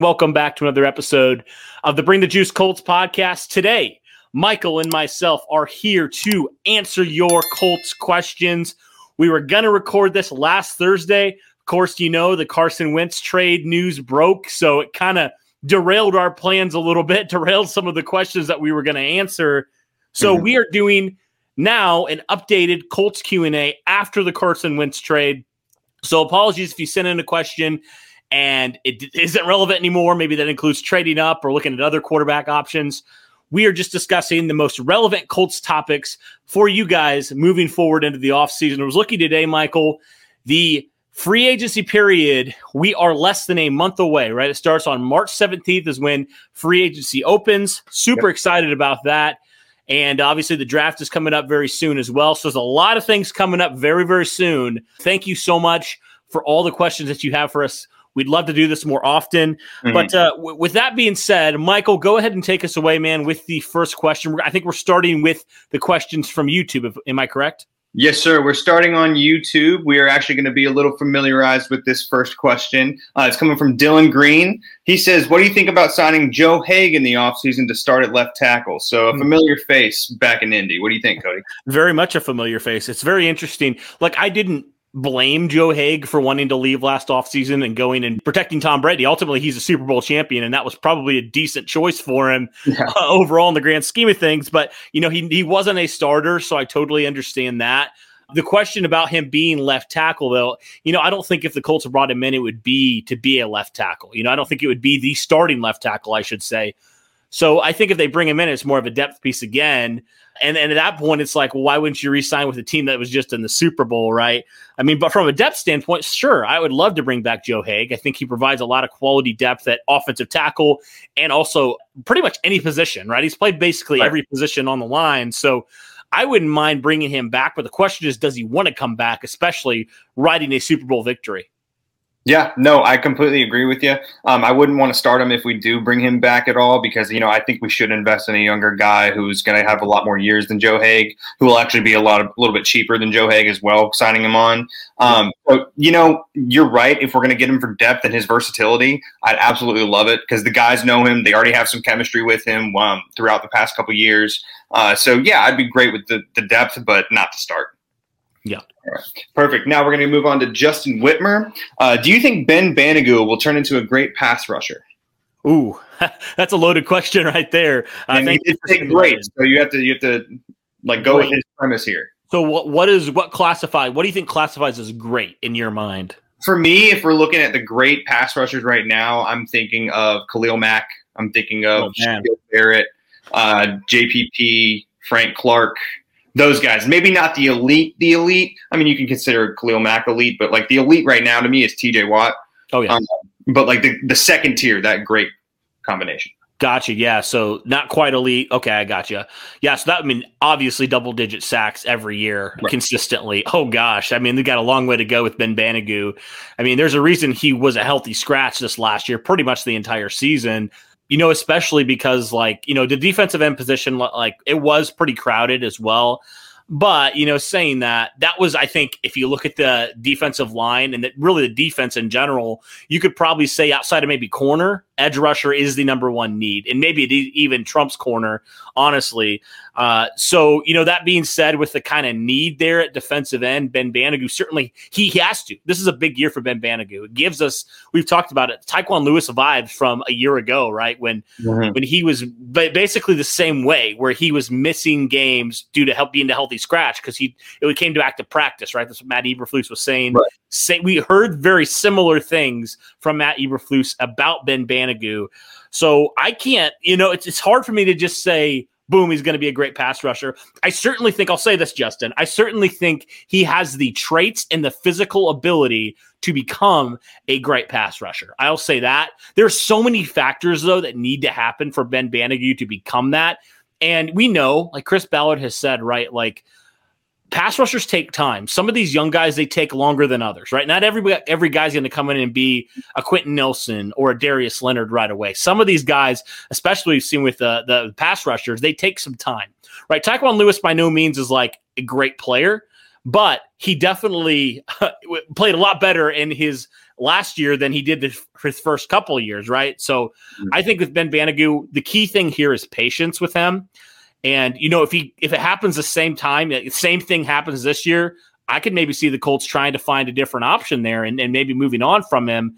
Welcome back to another episode of the Bring the Juice Colts podcast. Today, Michael and myself are here to answer your Colts questions. We were going to record this last Thursday. Of course, you know the Carson Wentz trade news broke, so it kind of derailed our plans a little bit, derailed some of the questions that we were going to answer. So mm-hmm. we are doing now an updated Colts Q&A after the Carson Wentz trade. So apologies if you sent in a question and it isn't relevant anymore. Maybe that includes trading up or looking at other quarterback options. We are just discussing the most relevant Colts topics for you guys moving forward into the offseason. I was looking today, Michael, the free agency period, we are less than a month away, right? It starts on March 17th, is when free agency opens. Super yep. excited about that. And obviously, the draft is coming up very soon as well. So there's a lot of things coming up very, very soon. Thank you so much for all the questions that you have for us. We'd love to do this more often. Mm-hmm. But uh, w- with that being said, Michael, go ahead and take us away, man, with the first question. I think we're starting with the questions from YouTube. If, am I correct? Yes, sir. We're starting on YouTube. We are actually going to be a little familiarized with this first question. Uh, it's coming from Dylan Green. He says, What do you think about signing Joe Haeg in the offseason to start at left tackle? So, a hmm. familiar face back in Indy. What do you think, Cody? Very much a familiar face. It's very interesting. Like, I didn't blame Joe Haeg for wanting to leave last offseason and going and protecting Tom Brady. Ultimately, he's a Super Bowl champion, and that was probably a decent choice for him yeah. uh, overall in the grand scheme of things. But, you know, he, he wasn't a starter, so I totally understand that. The question about him being left tackle, though, you know, I don't think if the Colts have brought him in, it would be to be a left tackle. You know, I don't think it would be the starting left tackle, I should say. So I think if they bring him in, it's more of a depth piece again. And, and at that point, it's like, well, why wouldn't you re-sign with a team that was just in the Super Bowl, right? I mean, but from a depth standpoint, sure, I would love to bring back Joe Haeg. I think he provides a lot of quality depth at offensive tackle and also pretty much any position, right? He's played basically right. every position on the line. So I wouldn't mind bringing him back. But the question is, does he want to come back, especially riding a Super Bowl victory? Yeah, no, I completely agree with you. Um, I wouldn't want to start him if we do bring him back at all because you know I think we should invest in a younger guy who's going to have a lot more years than Joe Haeg, who will actually be a lot of a little bit cheaper than Joe Haeg as well. Signing him on, um, but you know you're right. If we're going to get him for depth and his versatility, I'd absolutely love it because the guys know him. They already have some chemistry with him um, throughout the past couple years. Uh, so yeah, I'd be great with the, the depth, but not to start. Yeah. Perfect. Now we're going to move on to Justin Whitmer. Uh, do you think Ben Banogu will turn into a great pass rusher? Ooh, that's a loaded question right there. He did say great, so you have to you have to like go great. with his premise here. So what what is what classify? What do you think classifies as great in your mind? For me, if we're looking at the great pass rushers right now, I'm thinking of Khalil Mack. I'm thinking of oh, Barrett, uh, JPP, Frank Clark those guys. Maybe not the elite, the elite. I mean, you can consider Khalil Mack elite, but like the elite right now to me is TJ Watt. Oh yeah. Um, but like the, the second tier, that great combination. Gotcha. Yeah. So not quite elite. Okay, I gotcha. Yeah. So that I mean, obviously double digit sacks every year right. consistently. Oh gosh. I mean, they got a long way to go with Ben Banogu. I mean, there's a reason he was a healthy scratch this last year, pretty much the entire season you know, especially because like, you know, the defensive end position, like it was pretty crowded as well. But, you know, saying that, that was, I think, if you look at the defensive line and that really the defense in general, you could probably say outside of maybe corner, edge rusher is the number one need. And maybe even Trump's corner, honestly. Uh, so, you know, that being said, with the kind of need there at defensive end, Ben Banogu certainly he, he has to. This is a big year for Ben Banogu. It gives us, we've talked about it, Tyquan Lewis vibes from a year ago, right? When mm-hmm. when he was basically the same way, where he was missing games due to help being a healthy scratch because he it came to active practice, right? That's what Matt Eberflus was saying. Right. Say, we heard very similar things from Matt Eberflus about Ben Banogu. So I can't, you know, it's it's hard for me to just say boom, he's going to be a great pass rusher. I certainly think, I'll say this, Justin, I certainly think he has the traits and the physical ability to become a great pass rusher. I'll say that. There's so many factors though that need to happen for Ben Banogu to become that. And we know, like Chris Ballard has said, right? Like pass rushers take time. Some of these young guys they take longer than others, right? Not every every guy's going to come in and be a Quenton Nelson or a Darius Leonard right away. Some of these guys, especially we've seen with the the pass rushers, they take some time, right? Tyquan Lewis by no means is like a great player, but he definitely played a lot better in his last year than he did the, his first couple years, right? So mm-hmm. I think with Ben Banogu, the key thing here is patience with him. And you know, if he if it happens the same time, same thing happens this year, I could maybe see the Colts trying to find a different option there and, and maybe moving on from him.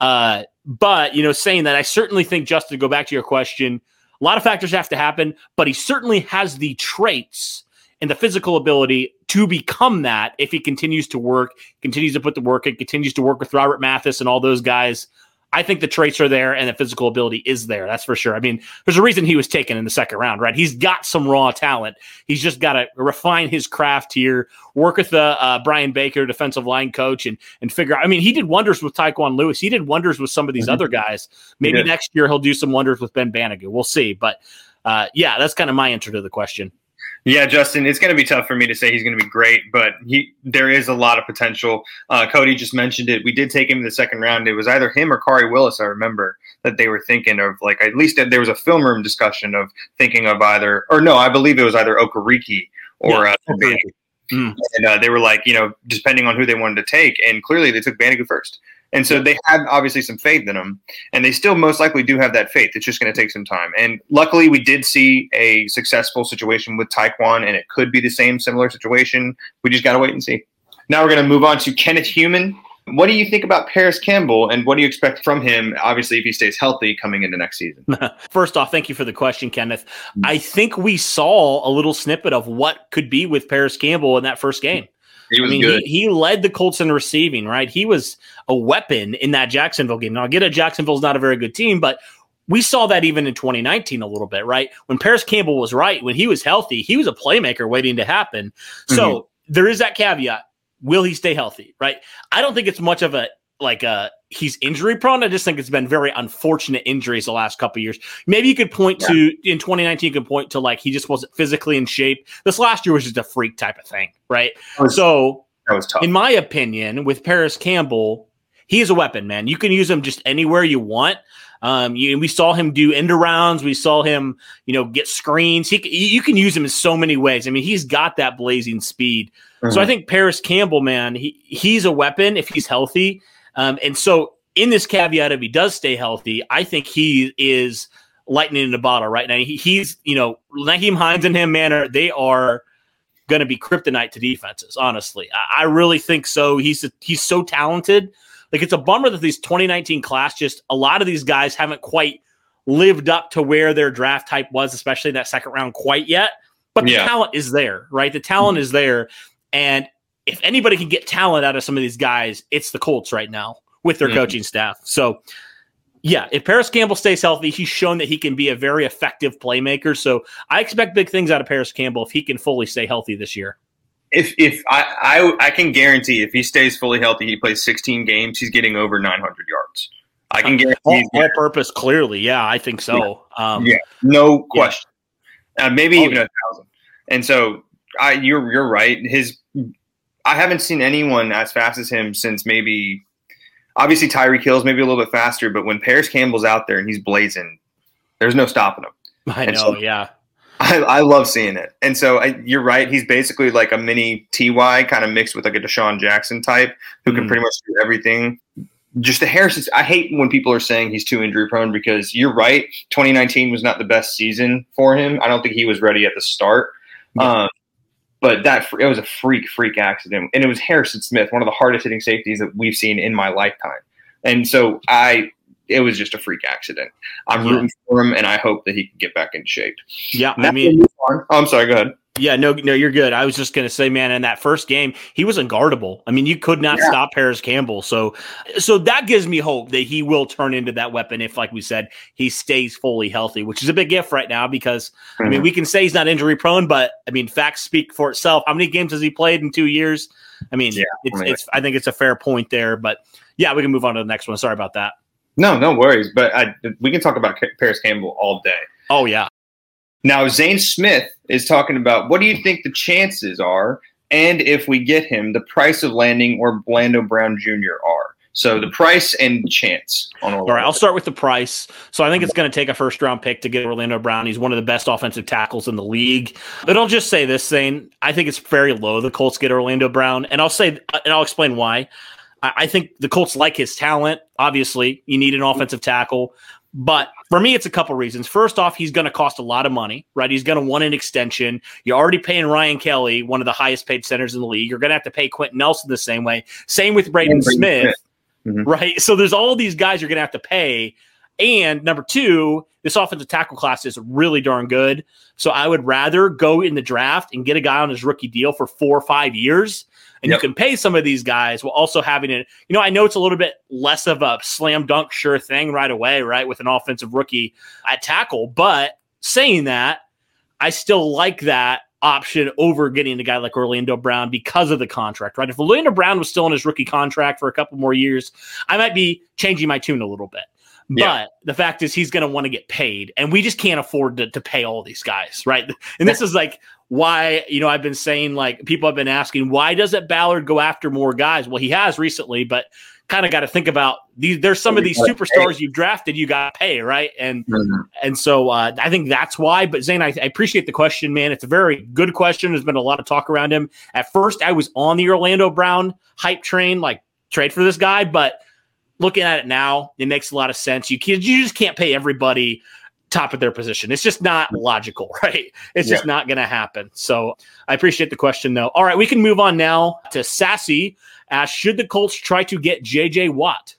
Uh, but you know, saying that, I certainly think Justin. To go back to your question, a lot of factors have to happen, but he certainly has the traits and the physical ability to become that if he continues to work, continues to put the work in, continues to work with Robert Mathis and all those guys I think the traits are there and the physical ability is there. That's for sure. I mean, there's a reason he was taken in the second round, right? He's got some raw talent. He's just got to refine his craft here, work with the uh, Brian Baker, defensive line coach, and and figure out. I mean, he did wonders with Tyquan Lewis. He did wonders with some of these mm-hmm. other guys. Maybe next year he'll do some wonders with Ben Banogu. We'll see. But uh, yeah, that's kind of my answer to the question. Yeah, Justin, it's going to be tough for me to say he's going to be great, but he there is a lot of potential. Uh, Cody just mentioned it. We did take him in the second round. It was either him or Khari Willis. I remember that they were thinking of like at least there was a film room discussion of thinking of either or no, I believe it was either Okariki or yeah, uh, mm. and uh, they were like you know depending on who they wanted to take, and clearly they took Banogu first. And so they had obviously some faith in him, and they still most likely do have that faith. It's just going to take some time. And luckily, we did see a successful situation with Tyquan, and it could be the same similar situation. We just got to wait and see. Now we're going to move on to Kenneth Human. What do you think about Parris Campbell, and what do you expect from him? Obviously, if he stays healthy coming into next season. First off, thank you for the question, Kenneth. I think we saw a little snippet of what could be with Parris Campbell in that first game. He was I mean, good. He, he, led the Colts in receiving, right? He was a weapon in that Jacksonville game. Now, I get it, Jacksonville's not a very good team, but we saw that even in 2019 a little bit, right? When Parris Campbell was right, when he was healthy, he was a playmaker waiting to happen. So mm-hmm. there is that caveat. Will he stay healthy? Right. I don't think it's much of a like uh he's injury prone. I just think it's been very unfortunate injuries the last couple years. Maybe you could point yeah. to in 2019, you could point to like he just wasn't physically in shape. This last year was just a freak type of thing, right? Was, so that was tough. In my opinion, with Parris Campbell, he is a weapon, man. You can use him just anywhere you want. Um, you, we saw him do end rounds. We saw him, you know, get screens. He, you can use him in so many ways. I mean, he's got that blazing speed. Mm-hmm. So I think Parris Campbell, man, he, he's a weapon if he's healthy. Um, and so, in this caveat, if he does stay healthy, I think he is lightning in a bottle right now. He, he's, you know, Nyheim Hines and him, man, are, they are going to be kryptonite to defenses. Honestly, I, I really think so. He's a, he's so talented. Like it's a bummer that these 2019 class just a lot of these guys haven't quite lived up to where their draft type was, especially in that second round, quite yet. But the yeah. talent is there, right? The talent mm-hmm. is there, and if anybody can get talent out of some of these guys, it's the Colts right now with their mm-hmm. coaching staff. So, yeah, if Parris Campbell stays healthy, he's shown that he can be a very effective playmaker. So, I expect big things out of Parris Campbell if he can fully stay healthy this year. If if I I, I can guarantee if he stays fully healthy, he plays 16 games, he's getting over 900 yards. I can guarantee all, all purpose clearly. Yeah, I think so. Yeah, um, yeah no question. Yeah. Uh, maybe oh, even yeah. a thousand. And so I, you're you're right. His I haven't seen anyone as fast as him since maybe obviously Tyreek Hill's maybe a little bit faster, but when Parris Campbell's out there and he's blazing, there's no stopping him. I and know, so yeah. I, I, love seeing it. And so I, you're right. He's basically like a mini Ty kind of mixed with like a DeSean Jackson type who can mm. pretty much do everything. Just the Harris, I hate when people are saying he's too injury prone because you're right. 2019 was not the best season for him. I don't think he was ready at the start. Um, but that it was a freak, freak accident, and it was Harrison Smith, one of the hardest hitting safeties that we've seen in my lifetime. And so I, it was just a freak accident. I'm yeah. rooting for him, and I hope that he can get back in shape. Yeah, I mean, oh, I'm sorry. Go ahead. Yeah, no, no, you're good. I was just gonna say, man, in that first game, he was unguardable. I mean, you could not yeah. stop Parris Campbell. So, so that gives me hope that he will turn into that weapon if, like we said, he stays fully healthy, which is a big if right now because mm-hmm. I mean, mm-hmm. we can say he's not injury prone, but I mean, facts speak for itself. How many games has he played in two years? I mean, yeah, it's, it's I think it's a fair point there, but yeah, we can move on to the next one. Sorry about that. No, no worries. But I, we can talk about Parris Campbell all day. Oh yeah. Now Zane Smith is talking about what do you think the chances are, and if we get him, the price of landing or Orlando Brown Jr. are. So the price and chance on Orlando. All right, I'll start with the price. So I think it's going to take a first round pick to get Orlando Brown. He's one of the best offensive tackles in the league. But I'll just say this, Zane. I think it's very low. The Colts get Orlando Brown, and I'll say, and I'll explain why. I think the Colts like his talent. Obviously, you need an offensive tackle. But for me, it's a couple reasons. First off, he's going to cost a lot of money, right? He's going to want an extension. You're already paying Ryan Kelly, one of the highest paid centers in the league. You're going to have to pay Quenton Nelson the same way. Same with Braden Smith, mm-hmm. right? So there's all these guys you're going to have to pay. And number two, this offensive tackle class is really darn good. So I would rather go in the draft and get a guy on his rookie deal for four or five years and yep. you can pay some of these guys while also having it. You know, I know it's a little bit less of a slam dunk sure thing right away, right, with an offensive rookie at tackle. But saying that, I still like that option over getting a guy like Orlando Brown because of the contract, right? If Orlando Brown was still in his rookie contract for a couple more years, I might be changing my tune a little bit. Yeah. But the fact is, he's going to want to get paid, and we just can't afford to, to pay all these guys, right? And this is like why you know I've been saying like people have been asking why doesn't Ballard go after more guys? Well, he has recently, but kind of got to think about these. There's some of these superstars you've drafted, you got to pay, right? And mm-hmm. and so uh, I think that's why. But Zane, I, I, appreciate the question, man. It's a very good question. There's been a lot of talk around him. At first, I was on the Orlando Brown hype train, like trade for this guy, but looking at it now, it makes a lot of sense. You can, you just can't pay everybody top of their position. It's just not logical, right? It's yeah. just not going to happen. So I appreciate the question, though. All right, we can move on now to Sassy. Ask, should the Colts try to get J.J. Watt?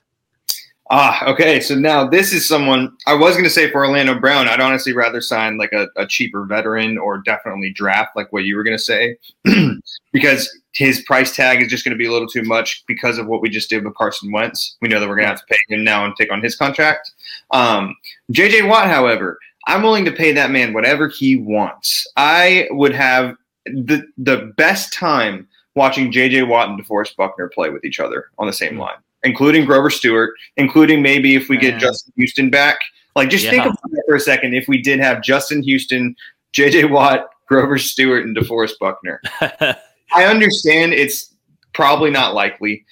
Ah, okay. So now this is someone I was going to say for Orlando Brown. I'd honestly rather sign like a, a cheaper veteran or definitely draft like what you were going to say because his price tag is just going to be a little too much because of what we just did with Carson Wentz. We know that we're going to have to pay him now and take on his contract. Um, JJ Watt, however, I'm willing to pay that man whatever he wants. I would have the the best time watching JJ Watt and DeForest Buckner play with each other on the same hmm. line including Grover Stewart, including maybe if we get Justin Houston back. Like, just yeah. think about that for a second. If we did have Justin Houston, J.J. Watt, Grover Stewart, and DeForest Buckner, I understand it's probably not likely.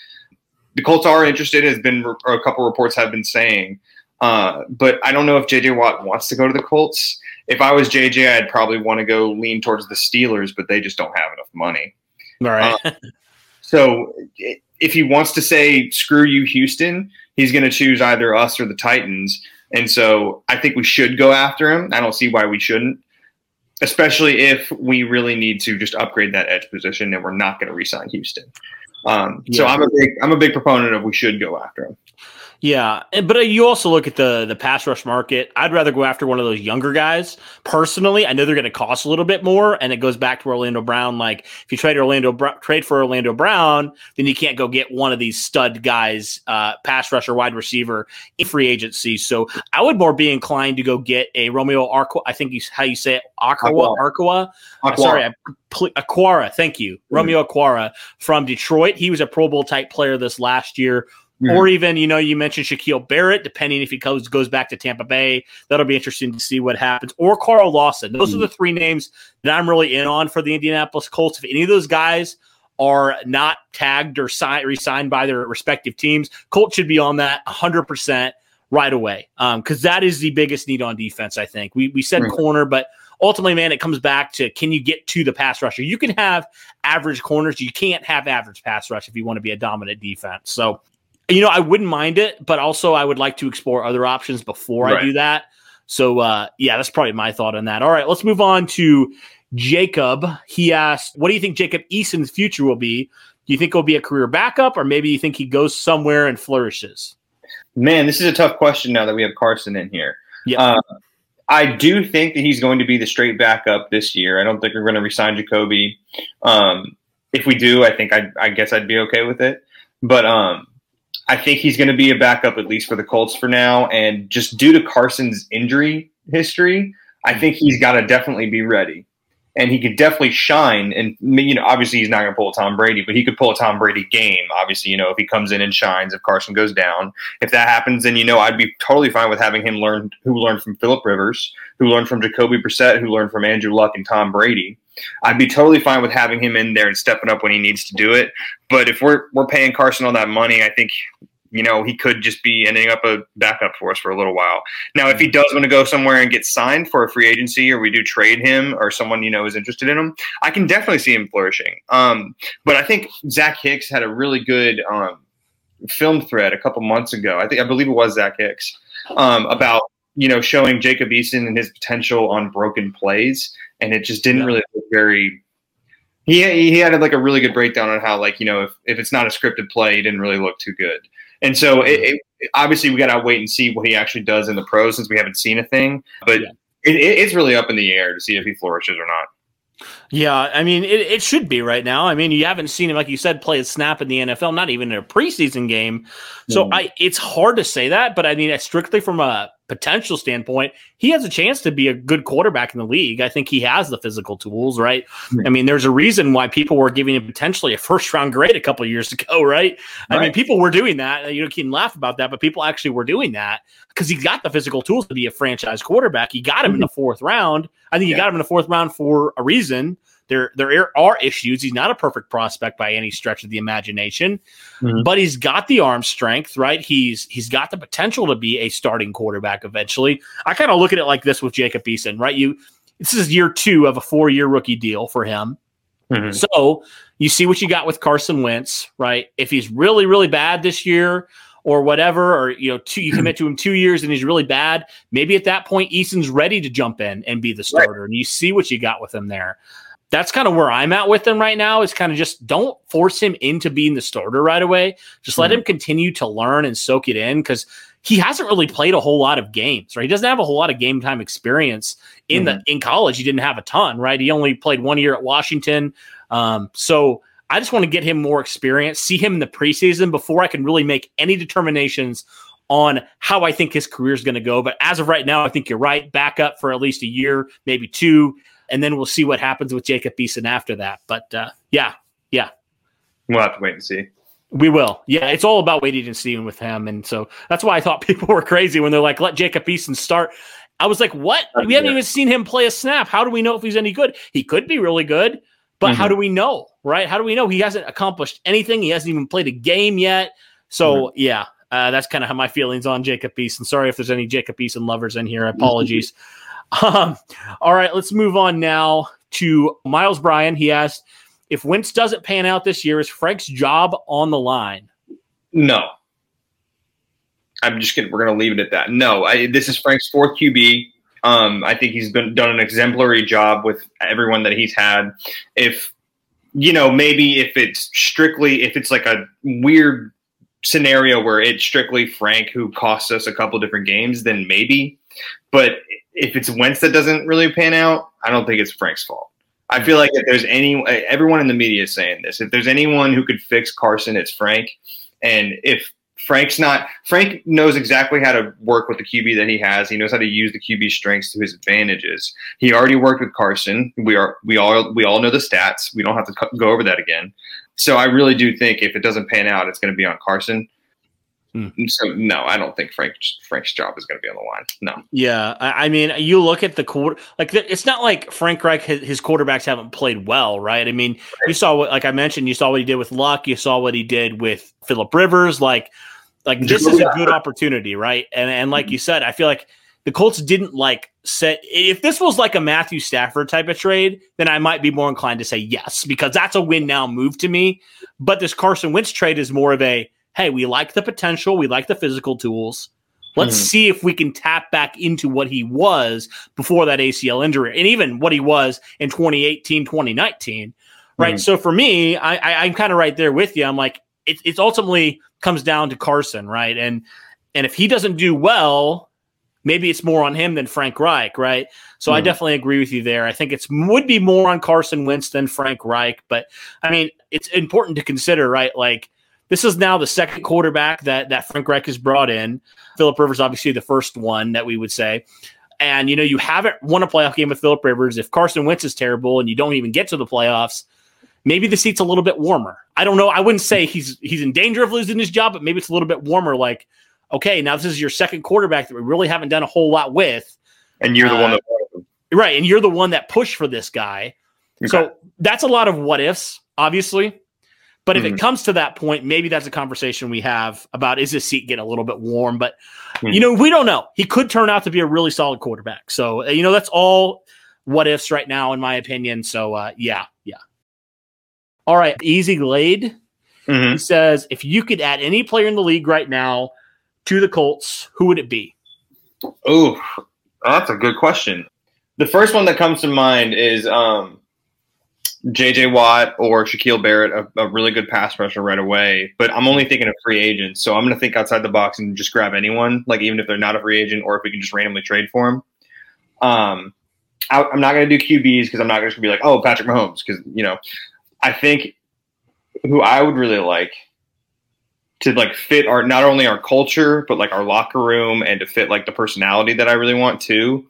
The Colts are interested, has been a couple reports have been saying, uh, but I don't know if J.J. Watt wants to go to the Colts. If I was JJ, I'd probably want to go lean towards the Steelers, but they just don't have enough money. All right. Uh, so if he wants to say screw you Houston, he's going to choose either us or the Titans. And so I think we should go after him. I don't see why we shouldn't, especially if we really need to just upgrade that edge position and we're not going to resign Houston. Um, yeah. So I'm a big I'm a big proponent of we should go after him. Yeah, but you also look at the the pass rush market. I'd rather go after one of those younger guys. Personally, I know they're going to cost a little bit more, and it goes back to Orlando Brown. Like if you trade Orlando trade for Orlando Brown, then you can't go get one of these stud guys, uh, pass rusher, wide receiver in free agency. So I would more be inclined to go get a Romeo Arqua. I think you how you say it, Aqua Arqua. Uh, sorry, Aquara. Thank you, mm-hmm. Romeo Okwara from Detroit. He was a Pro Bowl type player this last year. Mm-hmm. Or even, you know, you mentioned Shaquille Barrett, depending if he goes goes back to Tampa Bay. That'll be interesting to see what happens. Or Carl Lawson. Those mm-hmm. are the three names that I'm really in on for the Indianapolis Colts. If any of those guys are not tagged or signed, re-signed by their respective teams, Colts should be on that 100% right away because um, that is the biggest need on defense, I think. We, we said mm-hmm. corner, but ultimately, man, it comes back to can you get to the pass rusher? You can have average corners. You can't have average pass rush if you want to be a dominant defense. So you know, I wouldn't mind it, but also I would like to explore other options before right. I do that. So, uh, yeah, that's probably my thought on that. All right, let's move on to Jacob. He asked, What do you think Jacob Eason's future will be? Do you think he'll be a career backup, or maybe you think he goes somewhere and flourishes? Man, this is a tough question now that we have Carson in here. Yeah. Uh, I do think that he's going to be the straight backup this year. I don't think we're going to resign Jacoby. Um, if we do, I think I, I guess I'd be okay with it. But um, I think he's going to be a backup at least for the Colts for now. And just due to Carson's injury history, I think he's got to definitely be ready and he could definitely shine. And you know, obviously, he's not going to pull a Tom Brady, but he could pull a Tom Brady game. Obviously, you know, if he comes in and shines, if Carson goes down, if that happens, then you know, I'd be totally fine with having him learn who learned from Philip Rivers, who learned from Jacoby Brissett, who learned from Andrew Luck and Tom Brady. I'd be totally fine with having him in there and stepping up when he needs to do it. But if we're we're paying Carson all that money, I think you know, he could just be ending up a backup for us for a little while. Now, if he does want to go somewhere and get signed for a free agency, or we do trade him, or someone you know is interested in him, I can definitely see him flourishing. Um, but I think Zach Hicks had a really good um, film thread a couple months ago. I think I believe it was Zach Hicks um, about you know showing Jacob Eason and his potential on broken plays, and it just didn't yeah. really look very he he had like a really good breakdown on how like you know if, if it's not a scripted play, he didn't really look too good. And so it, it, obviously we got to wait and see what he actually does in the pros since we haven't seen a thing. But yeah. it, it's really up in the air to see if he flourishes or not. Yeah, I mean, it, it should be right now. I mean, you haven't seen him, like you said, play a snap in the NFL, not even in a preseason game. So mm. I, it's hard to say that, but I mean, it's strictly from a potential standpoint, he has a chance to be a good quarterback in the league. I think he has the physical tools, right? I mean, there's a reason why people were giving him potentially a first round grade a couple years ago, right? right? I mean, people were doing that. You know, can laugh about that, but people actually were doing that because he got the physical tools to be a franchise quarterback. He got him mm-hmm. in the fourth round. I think he yeah. got him in the fourth round for a reason. There, there are issues. He's not a perfect prospect by any stretch of the imagination, mm-hmm. but he's got the arm strength, right? He's he's got the potential to be a starting quarterback eventually. I kind of look at it like this with Jacob Eason, right? You, this is year two of a four-year rookie deal for him. Mm-hmm. So you see what you got with Carson Wentz, right? If he's really, really bad this year, or whatever, or you know, two, you commit to him two years and he's really bad. Maybe at that point, Eason's ready to jump in and be the starter, right. and you see what you got with him there that's kind of where I'm at with him right now is kind of just don't force him into being the starter right away. Just let mm-hmm. him continue to learn and soak it in because he hasn't really played a whole lot of games, right? He doesn't have a whole lot of game time experience in mm-hmm. the in college. He didn't have a ton, right? He only played one year at Washington. Um, so I just want to get him more experience, see him in the preseason before I can really make any determinations on how I think his career is going to go. But as of right now, I think you're right. Back up for at least a year, maybe two and then we'll see what happens with Jacob Eason after that. But uh, yeah, yeah, we'll have to wait and see. We will. Yeah, it's all about waiting and seeing with him, and so that's why I thought people were crazy when they're like, "Let Jacob Eason start." I was like, "What? We haven't even seen him play a snap. How do we know if he's any good? He could be really good, but mm-hmm. how do we know? Right? How do we know he hasn't accomplished anything? He hasn't even played a game yet. So mm-hmm. yeah, uh, that's kind of how my feelings on Jacob Eason. Sorry if there's any Jacob Eason lovers in here. Apologies. Um, all right, let's move on now to Miles Bryan. He asked if Wentz doesn't pan out this year, is Frank's job on the line? No. I'm just gonna we're gonna leave it at that. No, I, this is Frank's fourth QB. Um, I think he's been done an exemplary job with everyone that he's had. If you know, maybe if it's strictly if it's like a weird scenario where it's strictly Frank who costs us a couple different games, then maybe. But if it's Wentz that doesn't really pan out, I don't think it's Frank's fault. I feel like if there's any, everyone in the media is saying this. If there's anyone who could fix Carson, it's Frank. And if Frank's not, Frank knows exactly how to work with the QB that he has. He knows how to use the QB strengths to his advantages. He already worked with Carson. We are, we all, we all know the stats. We don't have to go over that again. So I really do think if it doesn't pan out, it's going to be on Carson. Mm. So no, I don't think Frank Frank's job is going to be on the line. No. Yeah, I, I mean, you look at the quarter. Like it's not like Frank Reich his, his quarterbacks haven't played well, right? I mean, right. you saw what, like I mentioned, you saw what he did with Luck. You saw what he did with Philip Rivers. Like, like this is a good opportunity, right? And and like mm-hmm. you said, I feel like the Colts didn't like set. If this was like a Matthew Stafford type of trade, then I might be more inclined to say yes because that's a win now move to me. But this Carson Wentz trade is more of a hey, we like the potential, we like the physical tools. Let's mm-hmm. see if we can tap back into what he was before that ACL injury and even what he was in 2018, 2019. Right. Mm-hmm. So for me, I, I, am kind of right there with you. I'm like, it, it's ultimately comes down to Carson, right? And and if he doesn't do well, maybe it's more on him than Frank Reich, right? So Hmm. I definitely agree with you there. I think it's would be more on Carson Wentz than Frank Reich, but I mean, it's important to consider, right? Like this is now the second quarterback that that Frank Reich has brought in. Philip Rivers, obviously, the first one that we would say. And you know, you haven't won a playoff game with Philip Rivers. If Carson Wentz is terrible and you don't even get to the playoffs, maybe the seat's a little bit warmer. I don't know. I wouldn't say he's he's in danger of losing his job, but maybe it's a little bit warmer. Like, okay, now this is your second quarterback that we really haven't done a whole lot with, And you're the one Uh, that right? And you're the one that pushed for this guy. So that's a lot of what ifs, obviously. But if Mhm. it comes to that point, maybe that's a conversation we have about is this seat getting a little bit warm? But Mhm. you know, we don't know. He could turn out to be a really solid quarterback. So uh, you know, that's all what ifs right now, in my opinion. So uh, yeah, yeah. All right, easy Glade. Mhm. He says, if you could add any player in the league right now to the Colts, who would it be? Oh, that's a good question. The first one that comes to mind is um, J.J. Watt or Shaquille Barrett, a, a really good pass rusher right away. But I'm only thinking of free agents, so I'm going to think outside the box and just grab anyone, like even if they're not a free agent, or if we can just randomly trade for them. Um, I, I'm not going to do QBs because I'm not going to be like, oh, Patrick Mahomes, because you know, I think who I would really like to like fit our not only our culture but like our locker room and to fit like the personality that I really want to.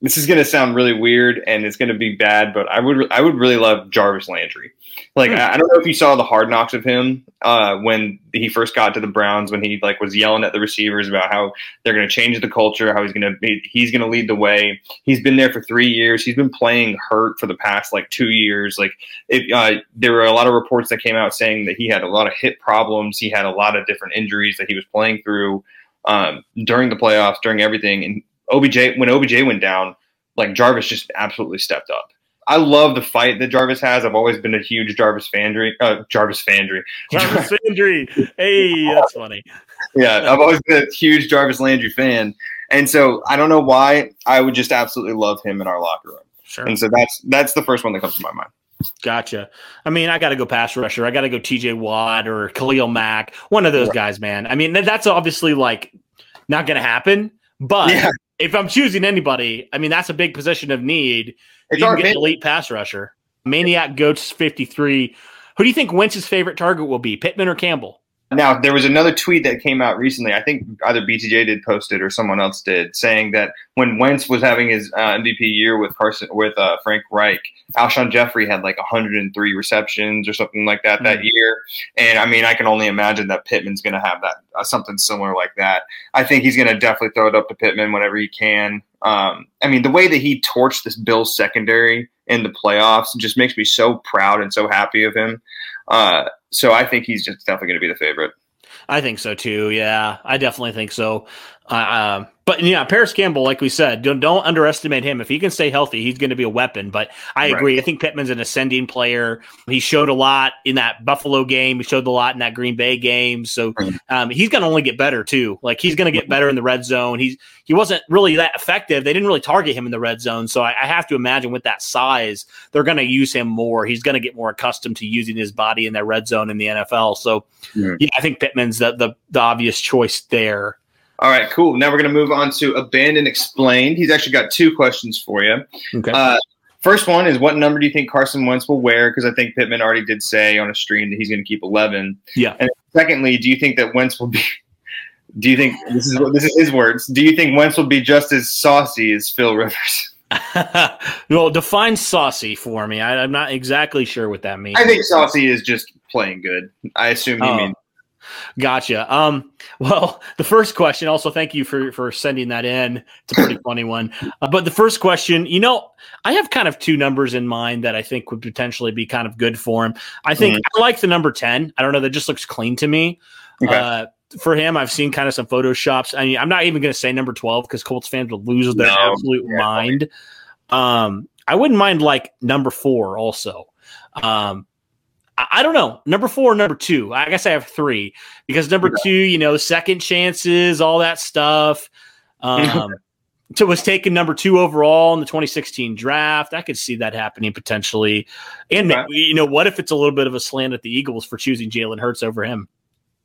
This is gonna sound really weird and it's gonna be bad, but I would I would really love Jarvis Landry. Like I I don't know if you saw the hard knocks of him uh, when he first got to the Browns when he like was yelling at the receivers about how they're gonna change the culture, how he's gonna be he's gonna lead the way. He's been there for three years. He's been playing hurt for the past like two years. Like it, uh, there were a lot of reports that came out saying that he had a lot of hip problems. He had a lot of different injuries that he was playing through um, during the playoffs, during everything. And OBJ, when OBJ went down, like Jarvis just absolutely stepped up. I love the fight that Jarvis has. I've always been a huge Jarvis Fandry, uh, Jarvis Fandry. Jarvis Landry. Hey, that's funny. yeah, I've always been a huge Jarvis Landry fan, and so I don't know why I would just absolutely love him in our locker room. Sure. And so that's that's the first one that comes to my mind. Gotcha. I mean, I got to go pass rusher. I got to go TJ Watt or Khalil Mack. One of those guys, man. I mean, that's obviously like not going to happen. But Yeah. If I'm choosing anybody, I mean, that's a big position of need. It's you our can get elite pass rusher. Maniac Goats 53. Who do you think Wentz's favorite target will be, Pittman or Campbell? Now, there was another tweet that came out recently. I think either BTJ did post it or someone else did, saying that when Wentz was having his uh, MVP year with Carson with uh, Frank Reich, Alshon Jeffery had like 103 receptions or something like that that year. And I mean, I can only imagine that Pittman's going to have that uh, something similar like that. I think he's going to definitely throw it up to Pittman whenever he can. Um, I mean, the way that he torched this Bills secondary in the playoffs just makes me so proud and so happy of him. Uh, so I think he's just definitely going to be the favorite. I think so too. Yeah, I definitely think so. Uh, uh, but yeah, Parris Campbell, like we said, don't, don't underestimate him. If he can stay healthy, he's going to be a weapon. But I Right. agree. I think Pittman's an ascending player. He showed a lot in that Buffalo game. He showed a lot in that Green Bay game. So um, he's going to only get better too. Like he's going to get better in the red zone. He's he wasn't really that effective. They didn't really target him in the red zone. So I, I have to imagine with that size, they're going to use him more. He's going to get more accustomed to using his body in that red zone in the NFL. So Mhm. yeah, I think Pittman's the, the the obvious choice there. All right, cool. Now we're going to move on to Abandon Explained. He's actually got two questions for you. Okay. Uh, first one is what number do you think Carson Wentz will wear? Because I think Pittman already did say on a stream that he's going to keep 11. Yeah. And secondly, do you think that Wentz will be? Do you think this is this is his words? Do you think Wentz will be just as saucy as Phil Rivers? well, define saucy for me. I, I'm not exactly sure what that means. I think saucy is just playing good. I assume he Oh. means. Gotcha. Um, well, the first question. Also, thank you for for sending that in. It's a pretty funny one. Uh, but the first question, you know, I have kind of two numbers in mind that I think would potentially be kind of good for him. I think I like the number ten. I don't know. That just looks clean to me. Okay. Uh, for him, I've seen kind of some photoshops. I mean, I'm not even going to say number 12 because Colts fans will lose their No. absolute Yeah. mind. Um, I wouldn't mind like number four also. Um, I, don't know. Number four, number two. I guess I have three because number two, you know, second chances, all that stuff. Um, so was taken number two overall in the 2016 draft. I could see that happening potentially. And Okay. you know, what if it's a little bit of a slant at the Eagles for choosing Jalen Hurts over him?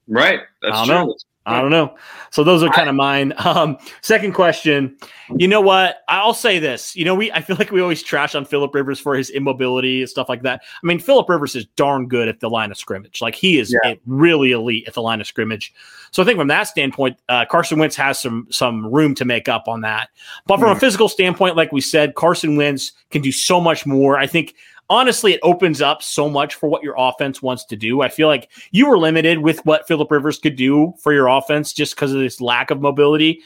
Right. That's I true. don't know. I don't know. So those are kind of mine. Um, second question. You know what? I'll say this. You know, we I feel like we always trash on Philip Rivers for his immobility and stuff like that. I mean, Philip Rivers is darn good at the line of scrimmage. Like he is Yeah. really elite at the line of scrimmage. So I think from that standpoint, uh, Carson Wentz has some some room to make up on that. But from a physical standpoint, like we said, Carson Wentz can do so much more. I think honestly, it opens up so much for what your offense wants to do. I feel like you were limited with what Philip Rivers could do for your offense just because of this lack of mobility.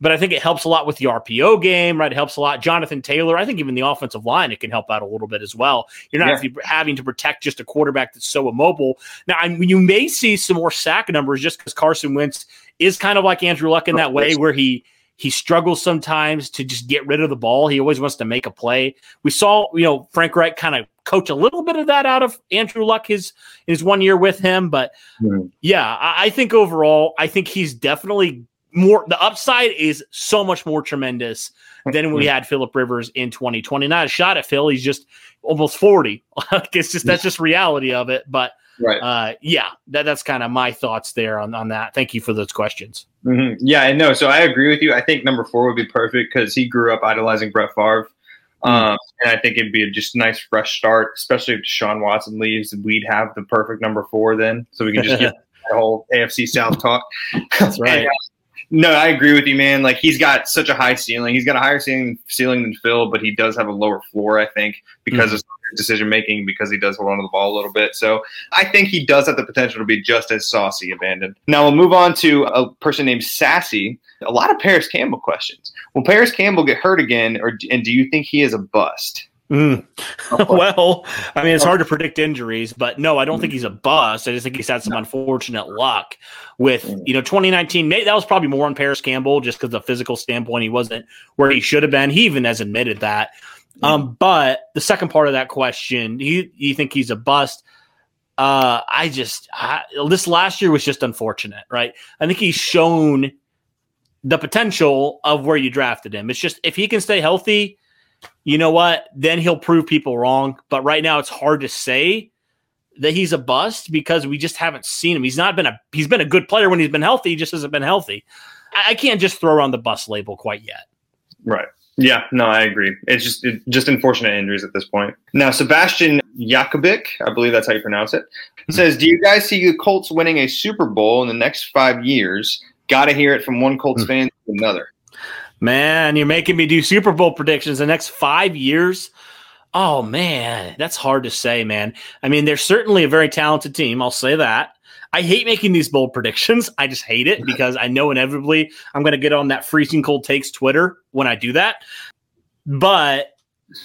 But I think it helps a lot with the RPO game, right? It helps a lot. Jonathan Taylor, I think even the offensive line, it can help out a little bit as well. You're not having to protect just a quarterback that's so immobile. Now, I mean, you may see some more sack numbers just because Carson Wentz is kind of like Andrew Luck in that way, where he he struggles sometimes to just get rid of the ball. He always wants to make a play. We saw, you know, Frank Reich kind of coach a little bit of that out of Andrew Luck his his one year with him. But Mhm. yeah, I, I think overall, I think he's definitely more. The upside is so much more tremendous than we had Philip Rivers in 2020. Not a shot at Phil. He's just almost 40. it's just that's just reality of it. But Right. uh, yeah, that, that's kind of my thoughts there on, on that. Thank you for those questions. Hmm Yeah, I know. So I agree with you. I think number four would be perfect because he grew up idolizing Brett Favre. Um, and I think it'd be a just nice fresh start, especially if Deshaun Watson leaves. We'd have the perfect number four then, so we can just get the whole AFC South talk. That's right. And, uh, no, I agree with you, man. Like he's got such a high ceiling. He's got a higher ceiling ceiling than Phil, but he does have a lower floor, I think, because of decision making, because he does hold on to the ball a little bit. So I think he does have the potential to be just as saucy abandoned. Now we'll move on to a person named Sassy. A lot of Parris Campbell questions. Will Parris Campbell get hurt again, or and do you think he is a bust? Mm. well, I mean, it's hard to predict injuries, but no, I don't think he's a bust. I just think he's had some unfortunate luck with, you know, 2019. May, that was probably more on Parris Campbell just because the physical standpoint, he wasn't where he should have been. He even has admitted that. Um, but the second part of that question, you you think he's a bust? Uh, I just I, this last year was just unfortunate, right? I think he's shown the potential of where you drafted him. It's just if he can stay healthy, you know what? Then he'll prove people wrong. But right now, it's hard to say that he's a bust because we just haven't seen him. He's not been a he's been a good player when he's been healthy. He just hasn't been healthy. I, I can't just throw around the bust label quite yet. Right. Yeah, no, I agree. It's just it, just unfortunate injuries at this point. Now, Sebastian Jakobic, I believe that's how you pronounce it, hmm. says, "Do you guys see the Colts winning a Super Bowl in the next five years?" Got to hear it from one Colts hmm. fan to another. Man, you're making me do Super Bowl predictions the next five years. Oh man, that's hard to say, man. I mean, they're certainly a very talented team. I'll say that. I hate making these bold predictions. I just hate it because I know inevitably I'm going to get on that freezing cold takes Twitter when I do that. But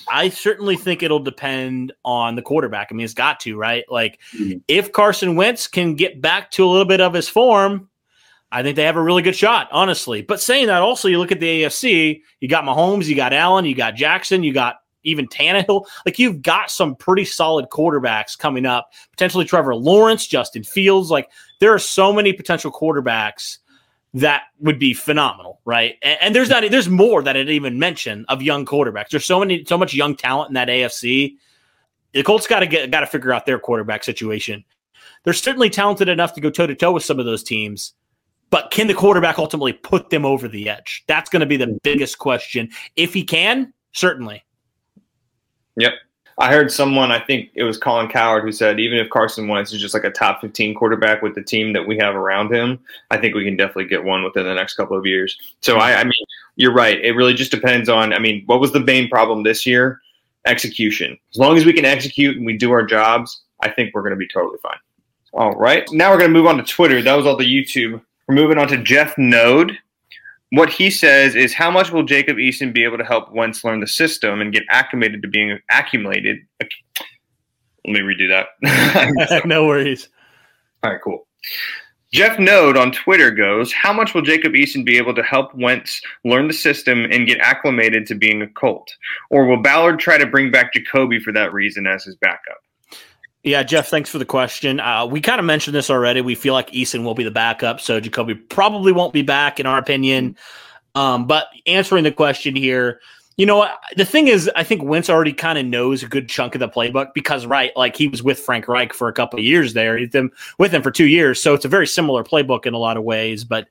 I certainly think it'll depend on the quarterback. I mean, it's got to, right? Like, Mhm. if Carson Wentz can get back to a little bit of his form, I think they have a really good shot, honestly. But saying that, also, you look at the AFC, you got Mahomes, you got Allen, you got Jackson, you got even Tannehill. Like, you've got some pretty solid quarterbacks coming up. Potentially Trevor Lawrence, Justin Fields. Like, there are so many potential quarterbacks that would be phenomenal, right? And, and there's not there's more that I didn't even mention of young quarterbacks. There's so many so much young talent in that AFC. The Colts got to get got to figure out their quarterback situation. They're certainly talented enough to go toe to toe with some of those teams, but can the quarterback ultimately put them over the edge? That's going to be the biggest question. If he can, certainly. Yep. I heard someone, I think it was Colin Cowherd, who said even if Carson Wentz is just like a top 15 quarterback with the team that we have around him, I think we can definitely get one within the next couple of years. So, I, I mean, you're right. It really just depends on, I mean, what was the main problem this year? Execution. As long as we can execute and we do our jobs, I think we're going to be totally fine. All right. Now we're going to move on to Twitter. That was all the YouTube. We're moving on to Jeff Node. What he says is, how much will Jacob Eason be able to help Wentz learn the system and get acclimated to being accumulated? Let me redo that. no worries. All right, cool. Jeff Node on Twitter goes, How much will Jacob Eason be able to help Wentz learn the system and get acclimated to being a Colt? Or will Ballard try to bring back Jacoby for that reason as his backup? Yeah, Jeff, thanks for the question. Uh, we kind of mentioned this already. We feel like Eason will be the backup, so Jacoby probably won't be back, in our opinion. Um, but answering the question here, you know, the thing is, I think Wentz already kind of knows a good chunk of the playbook because, right, like he was with Frank Reich for a couple of years there, he's been with him for two years, so it's a very similar playbook in a lot of ways. But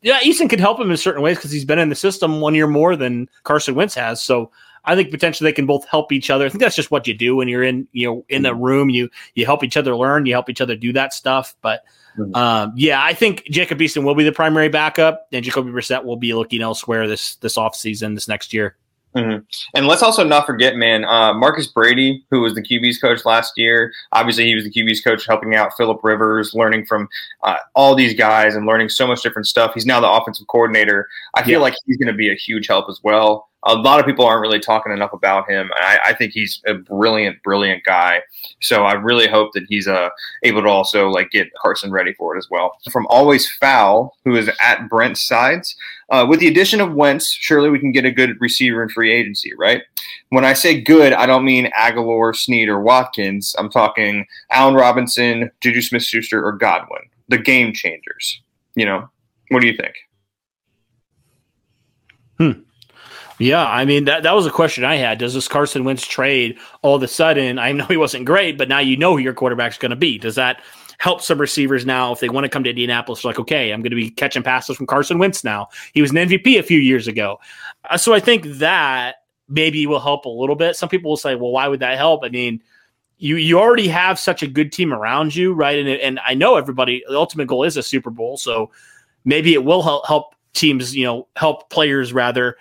yeah, Eason could help him in certain ways because he's been in the system one year more than Carson Wentz has. So I think potentially they can both help each other. I think that's just what you do when you're in, you know, in a room. You you help each other learn. You help each other do that stuff. But mm-hmm. um, yeah, I think Jacob Eason will be the primary backup, and Jacoby Brissett will be looking elsewhere this this off season, this next year. Mm-hmm. And let's also not forget, man, uh, Marcus Brady, who was the QB's coach last year. Obviously, he was the QB's coach, helping out Philip Rivers, learning from uh, all these guys and learning so much different stuff. He's now the offensive coordinator. I feel yeah. like he's going to be a huge help as well a lot of people aren't really talking enough about him. I, I, think he's a brilliant, brilliant guy. So I really hope that he's uh, able to also like get Carson ready for it as well. From Always Foul, who is at Brent's sides, uh, with the addition of Wentz, surely we can get a good receiver in free agency, right? When I say good, I don't mean Agholor, Snead, or Watkins. I'm talking Allen Robinson, Juju Smith-Schuster, or Godwin, the game changers. You know, what do you think? Hmm. Yeah, I mean that that was a question I had. Does this Carson Wentz trade all of a sudden? I know he wasn't great, but now you know who your quarterback's going to be. Does that help some receivers now if they want to come to Indianapolis? Like, okay, I'm going to be catching passes from Carson Wentz now. He was an MVP a few years ago, uh, so I think that maybe will help a little bit. Some people will say, well, why would that help? I mean. You, you already have such a good team around you, right? And and I know everybody. The ultimate goal is a Super Bowl, so maybe it will help help teams, you know, help players rather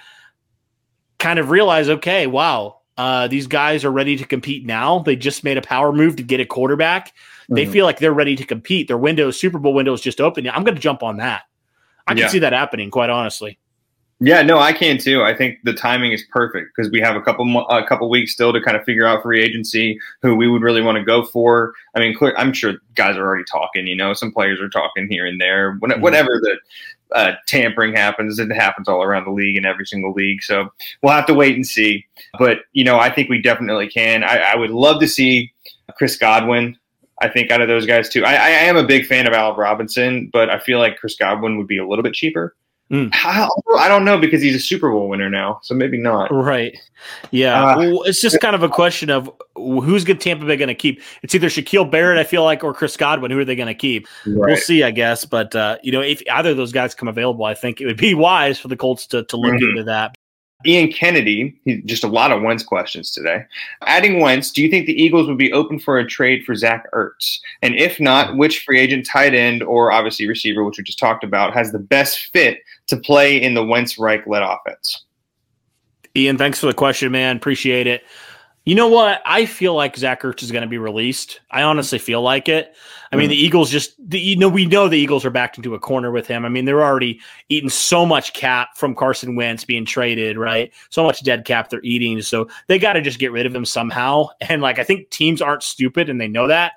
kind of realize, okay, wow, uh, these guys are ready to compete now. They just made a power move to get a quarterback. Mm-hmm. They feel like they're ready to compete. Their window, Super Bowl window is just open. I'm going to jump on that. I yeah. can see that happening, quite honestly. Yeah, no, I can too. I think the timing is perfect because we have a couple a couple weeks still to kind of figure out free agency who we would really want to go for. I mean, clear, I'm sure guys are already talking. You know, some players are talking here and there. Mm-hmm. Whatever the uh, tampering happens. It happens all around the league in every single league. So we'll have to wait and see. But, you know, I think we definitely can. I, I would love to see Chris Godwin. I think out of those guys too. I, I am a big fan of Al Robinson, but I feel like Chris Godwin would be a little bit cheaper. Mm. How, I don't know because he's a Super Bowl winner now, so maybe not. Right? Yeah. Uh, well, it's just kind of a question of who's good Tampa Bay going to keep. It's either Shaquille Barrett, I feel like, or Chris Godwin. Who are they going to keep? Right. We'll see, I guess. But uh, you know, if either of those guys come available, I think it would be wise for the Colts to to look mm-hmm. into that. Ian Kennedy, just a lot of Wentz questions today. Adding Wentz, do you think the Eagles would be open for a trade for Zach Ertz? And if not, which free agent tight end or obviously receiver, which we just talked about, has the best fit to play in the Wentz Reich led offense? Ian, thanks for the question, man. Appreciate it. You know what? I feel like Zach Ertz is going to be released. I honestly feel like it. I mean, mm. the Eagles just, the, you know, we know the Eagles are backed into a corner with him. I mean, they're already eating so much cap from Carson Wentz being traded, right? So much dead cap they're eating. So they got to just get rid of him somehow. And like, I think teams aren't stupid and they know that.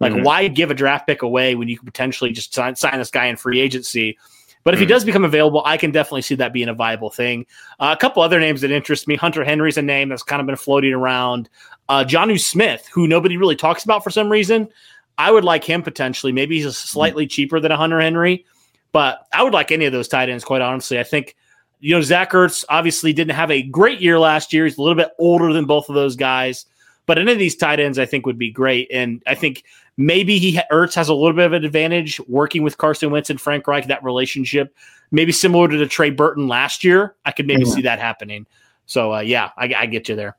Like, mm-hmm. why give a draft pick away when you could potentially just sign, sign this guy in free agency? But if mm. he hmm. does become available, I can definitely see that being a viable thing. Uh, a couple other names that interest me: Hunter Henry's a name that's kind of been floating around. Uh, Jonnu Smith, who nobody really talks about for some reason. I would like him potentially. Maybe he's slightly mm. cheaper than a Hunter Henry, but I would like any of those tight ends. Quite honestly, I think you know Zach Ertz obviously didn't have a great year last year. He's a little bit older than both of those guys. But any of these tight ends, I think, would be great. And I think maybe he Ertz has a little bit of an advantage working with Carson Wentz and Frank Reich. That relationship, maybe similar to the Trey Burton last year. I could maybe mm-hmm. see that happening. So uh, yeah, I, I get you there.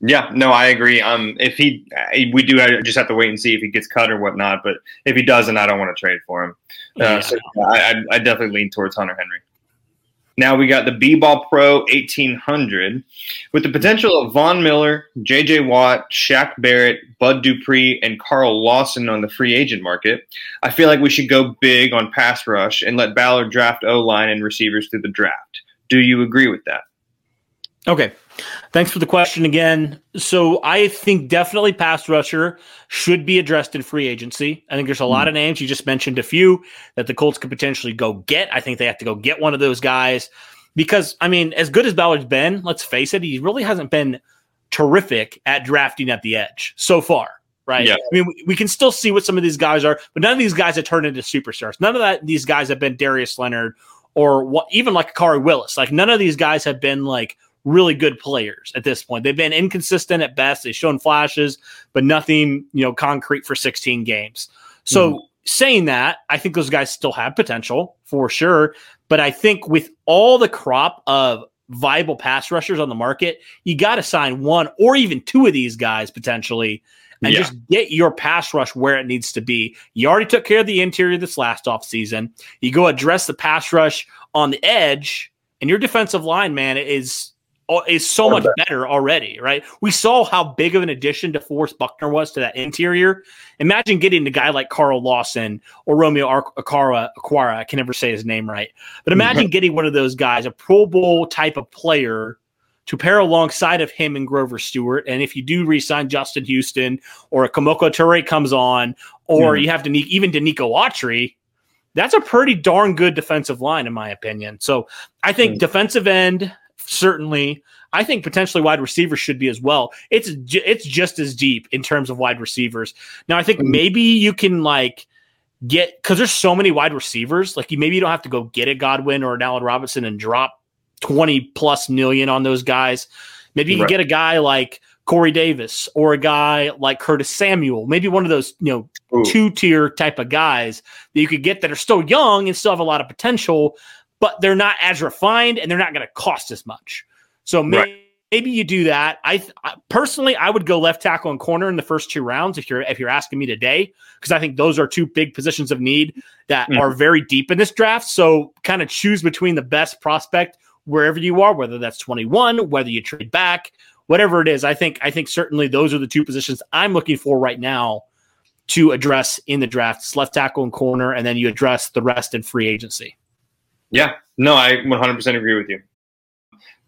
Yeah, no, I agree. Um, if he, we do just have to wait and see if he gets cut or whatnot. But if he doesn't, I don't want to trade for him. Uh, yeah. So I, I definitely lean towards Hunter Henry. Now we got the B Ball Pro 1800 with the potential of Von Miller, JJ Watt, Shaq Barrett, Bud Dupree, and Carl Lawson on the free agent market. I feel like we should go big on pass rush and let Ballard draft O line and receivers through the draft. Do you agree with that? Okay. Thanks for the question again. So I think definitely pass rusher should be addressed in free agency. I think there's a lot hmm. of names. You just mentioned a few that the Colts could potentially go get. I think they have to go get one of those guys because, I mean, as good as Ballard's been, let's face it, he really hasn't been terrific at drafting at the edge so far. Right. Yeah. I mean, we, we can still see what some of these guys are, but none of these guys have turned into superstars. None of that these guys have been Darius Leonard or what even like Khari Willis. Like none of these guys have been like really good players at this point. They've been inconsistent at best. They've shown flashes, but nothing, you know, concrete for 16 games. So mm. saying that, I think those guys still have potential for sure. But I think with all the crop of viable pass rushers on the market, you got to sign one or even two of these guys potentially and yeah. just get your pass rush where it needs to be. You already took care of the interior this last offseason. You go address the pass rush on the edge, and your defensive line, man, is is so much better already, right? We saw how big of an addition DeForest Buckner was to that interior. Imagine getting a guy like Carl Lawson or Romeo Akara, Okwara. I can never say his name right, but imagine getting one of those guys, a Pro Bowl type of player, to pair alongside of him and Grover Stewart. And if you do resign Justin Houston or a Kemoko Turay comes on, or mm. you have to even Denico Autry, that's a pretty darn good defensive line, in my opinion. So I think mm. defensive end, certainly. I think potentially wide receivers should be as well. It's it's just as deep in terms of wide receivers. Now I think mm-hmm. maybe you can like get because there's so many wide receivers. Like you maybe you don't have to go get a Godwin or an Allen Robinson and drop twenty plus million on those guys. Maybe you can right. get a guy like Corey Davis or a guy like Curtis Samuel, maybe one of those, you know, two tier type of guys that you could get that are still young and still have a lot of potential, but they're not as refined and they're not going to cost as much. So maybe, right. maybe you do that. I, I, personally, I would go left tackle and corner in the first two rounds if you're if you're asking me today, because I think those are two big positions of need that mm. are very deep in this draft. So kind of choose between the best prospect wherever you are, whether that's 21, whether you trade back, whatever it is. I think I think certainly those are the two positions I'm looking for right now to address in the drafts: left tackle and corner, and then you address the rest in free agency. Yeah, no, I 100% agree with you.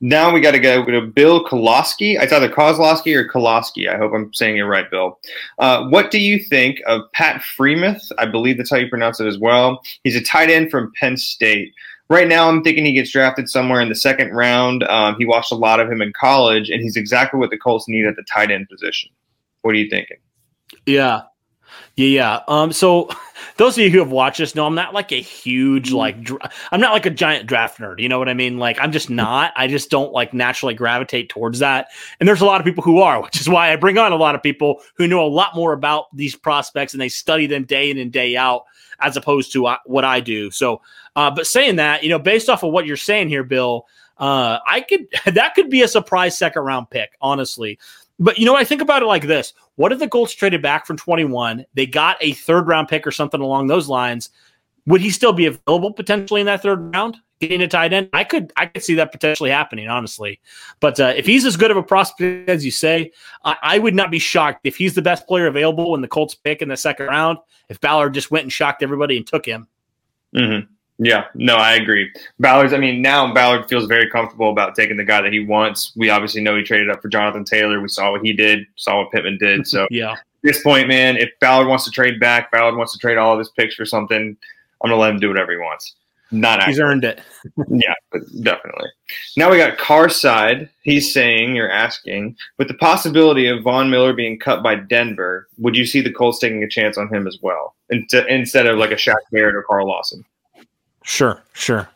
Now we got to go to Bill Koloski. It's either Kozlowski or Koloski. I hope I'm saying it right, Bill. Uh, what do you think of Pat Freiermuth? I believe that's how you pronounce it as well. He's a tight end from Penn State. Right now, I'm thinking he gets drafted somewhere in the second round. Um, he watched a lot of him in college, and he's exactly what the Colts need at the tight end position. What are you thinking? Yeah, yeah, yeah. Um, so those of you who have watched this know I'm not like a huge mm-hmm. like dra- I'm not like a giant draft nerd. You know what I mean? Like I'm just not. I just don't like naturally gravitate towards that. And there's a lot of people who are, which is why I bring on a lot of people who know a lot more about these prospects and they study them day in and day out as opposed to uh, what I do. So, uh, but saying that, you know, based off of what you're saying here, Bill, uh, I could that could be a surprise second round pick, honestly. But you know, I think about it like this: What if the Colts traded back from 21? They got a third round pick or something along those lines. Would he still be available potentially in that third round? Getting a tight end, I could, I could see that potentially happening, honestly. But uh, if he's as good of a prospect as you say, I, I would not be shocked if he's the best player available when the Colts pick in the second round. If Ballard just went and shocked everybody and took him. Mm-hmm. Yeah, no, I agree. Ballard's, I mean, now Ballard feels very comfortable about taking the guy that he wants. We obviously know he traded up for Jonathan Taylor. We saw what he did, saw what Pittman did. So, yeah. At this point, man, if Ballard wants to trade back, Ballard wants to trade all of his picks for something, I'm going to let him do whatever he wants. Not He's earned it. yeah, definitely. Now we got Carside. He's saying, you're asking, with the possibility of Von Miller being cut by Denver, would you see the Colts taking a chance on him as well, instead of like a Shaq Barrett or Carl Lawson? Sure, sure.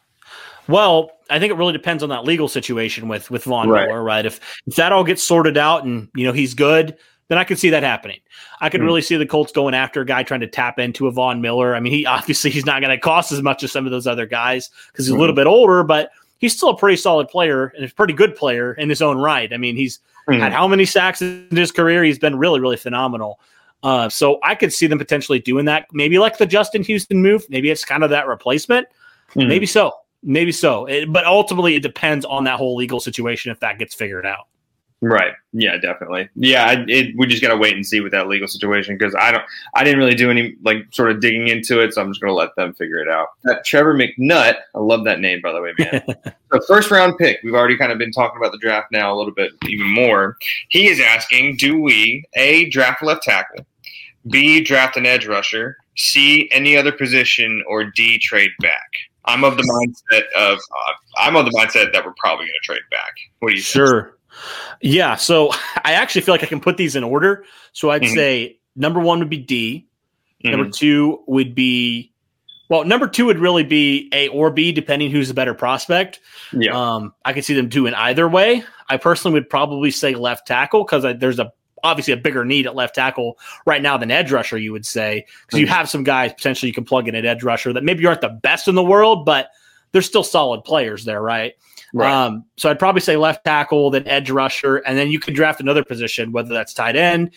Well, I think it really depends on that legal situation with with Von right. Miller, right? If if that all gets sorted out and you know he's good, then I could see that happening. I could mm. really see the Colts going after a guy trying to tap into a Von Miller. I mean, he obviously he's not going to cost as much as some of those other guys because he's mm. a little hmm. bit older, but he's still a pretty solid player and a pretty good player in his own right. I mean, he's mm. had how many sacks in his career? He's been really, really phenomenal. Uh, so I could see them potentially doing that. Maybe like the Justin Houston move. Maybe it's kind of that replacement. Mm-hmm. Maybe so. Maybe so. It, but ultimately, it depends on that whole legal situation if that gets figured out. Right. Yeah, definitely. Yeah, it, we just got to wait and see with that legal situation because I don't, I didn't really do any like sort of digging into it, so I'm just going to let them figure it out. That Trevor McNutt, I love that name by the way, man. the first round pick. We've already kind of been talking about the draft now a little bit even more. He is asking, do we a draft left tackle, b draft an edge rusher, c any other position, or d trade back? I'm of the mindset of uh, I'm of the mindset that we're probably going to trade back. What do you sure. Think? Yeah, so I actually feel like I can put these in order. So I'd mm-hmm. say number one would be D. Mm-hmm. Number two would be Well, number two would really be A or B, depending who's the better prospect. Yeah. Um, I could see them doing either way. I personally would probably say left tackle because there's a obviously a bigger need at left tackle right now than edge rusher. You would say because you Mhm. have some guys potentially you can plug in at edge rusher that maybe aren't the best in the world, but they're still solid players there, right? Right. Um, so I'd probably say left tackle, then edge rusher, and then you can draft another position, whether that's tight end,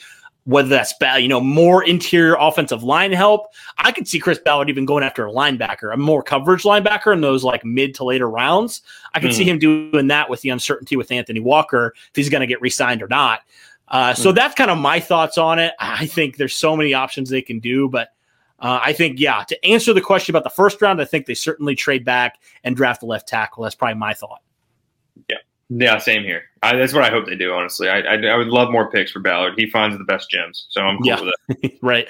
whether that's you know more interior offensive line help. I could see Chris Ballard even going after a linebacker, a more coverage linebacker in those like mid to later rounds. I could see him doing that with the uncertainty with Anthony Walker if he's going to get re-signed or not. Uh, so that's kind of my thoughts on it. I think there's so many options they can do, but uh, I think yeah. To answer the question about the first round, I think they certainly trade back and draft the left tackle. That's probably my thought. Yeah, same here. I, that's what I hope they do. Honestly, I, I, I would love more picks for Ballard. He finds the best gems, so I'm cool Yeah. with it. right.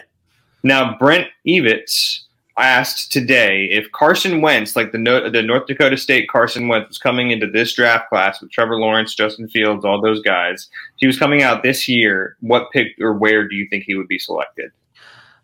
Now, Brent Evitz asked today if Carson Wentz, like the no, the North Dakota State Carson Wentz, was coming into this draft class with Trevor Lawrence, Justin Fields, all those guys. If he was coming out this year, what pick or where do you think he would be selected?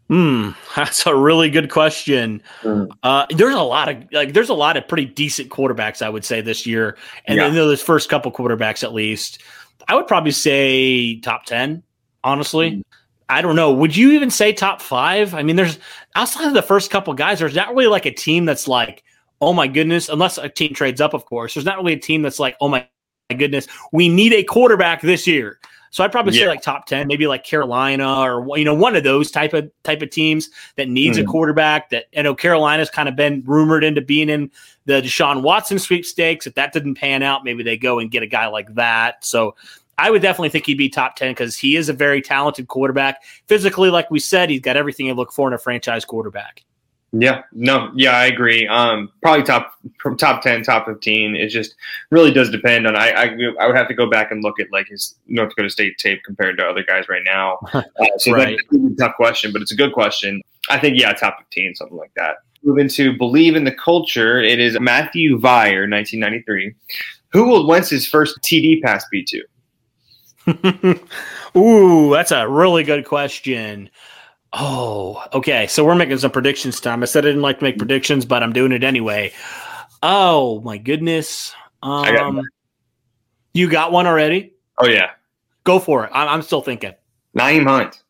Hmm, that's a really good question. Mm. Uh, there's a lot of like, there's a lot of pretty decent quarterbacks, I would say, this year, and Yeah. then those first couple quarterbacks, at least, I would probably say top ten. Honestly, Mm. I don't know. Would you even say top five? I mean, there's outside of the first couple guys, there's not really like a team that's like, oh my goodness, unless a team trades up, of course. There's not really a team that's like, oh my goodness, we need a quarterback this year. So I'd probably say like top ten, maybe like Carolina or you know one of those type of type of teams that needs a Hmm. quarterback. That you know Carolina's kind of been rumored into being in the Deshaun Watson sweepstakes. If that didn't pan out, maybe they go and get a guy like that. So I would definitely think he'd be top ten because he is a very talented quarterback. Physically, like we said, he's got everything you look for in a franchise quarterback. Yeah, no, yeah, I agree. Um, probably top top ten, top fifteen. It just really does depend on. I, I I would have to go back and look at like his North Dakota State tape compared to other guys right now. Uh, so Right. that's a tough question, but it's a good question. I think yeah, top fifteen, something like that. Move into believe in the culture. It is Matthew Vire, nineteen ninety three. Who will Wentz's first TD pass be to? Ooh, that's a really good question. Oh, okay. So we're making some predictions time. I said I didn't like to make predictions, but I'm doing it anyway. Oh my goodness. I got Um, you got one already? Oh yeah, Go for it. I'm, I'm still thinking. Nyheim Hunt.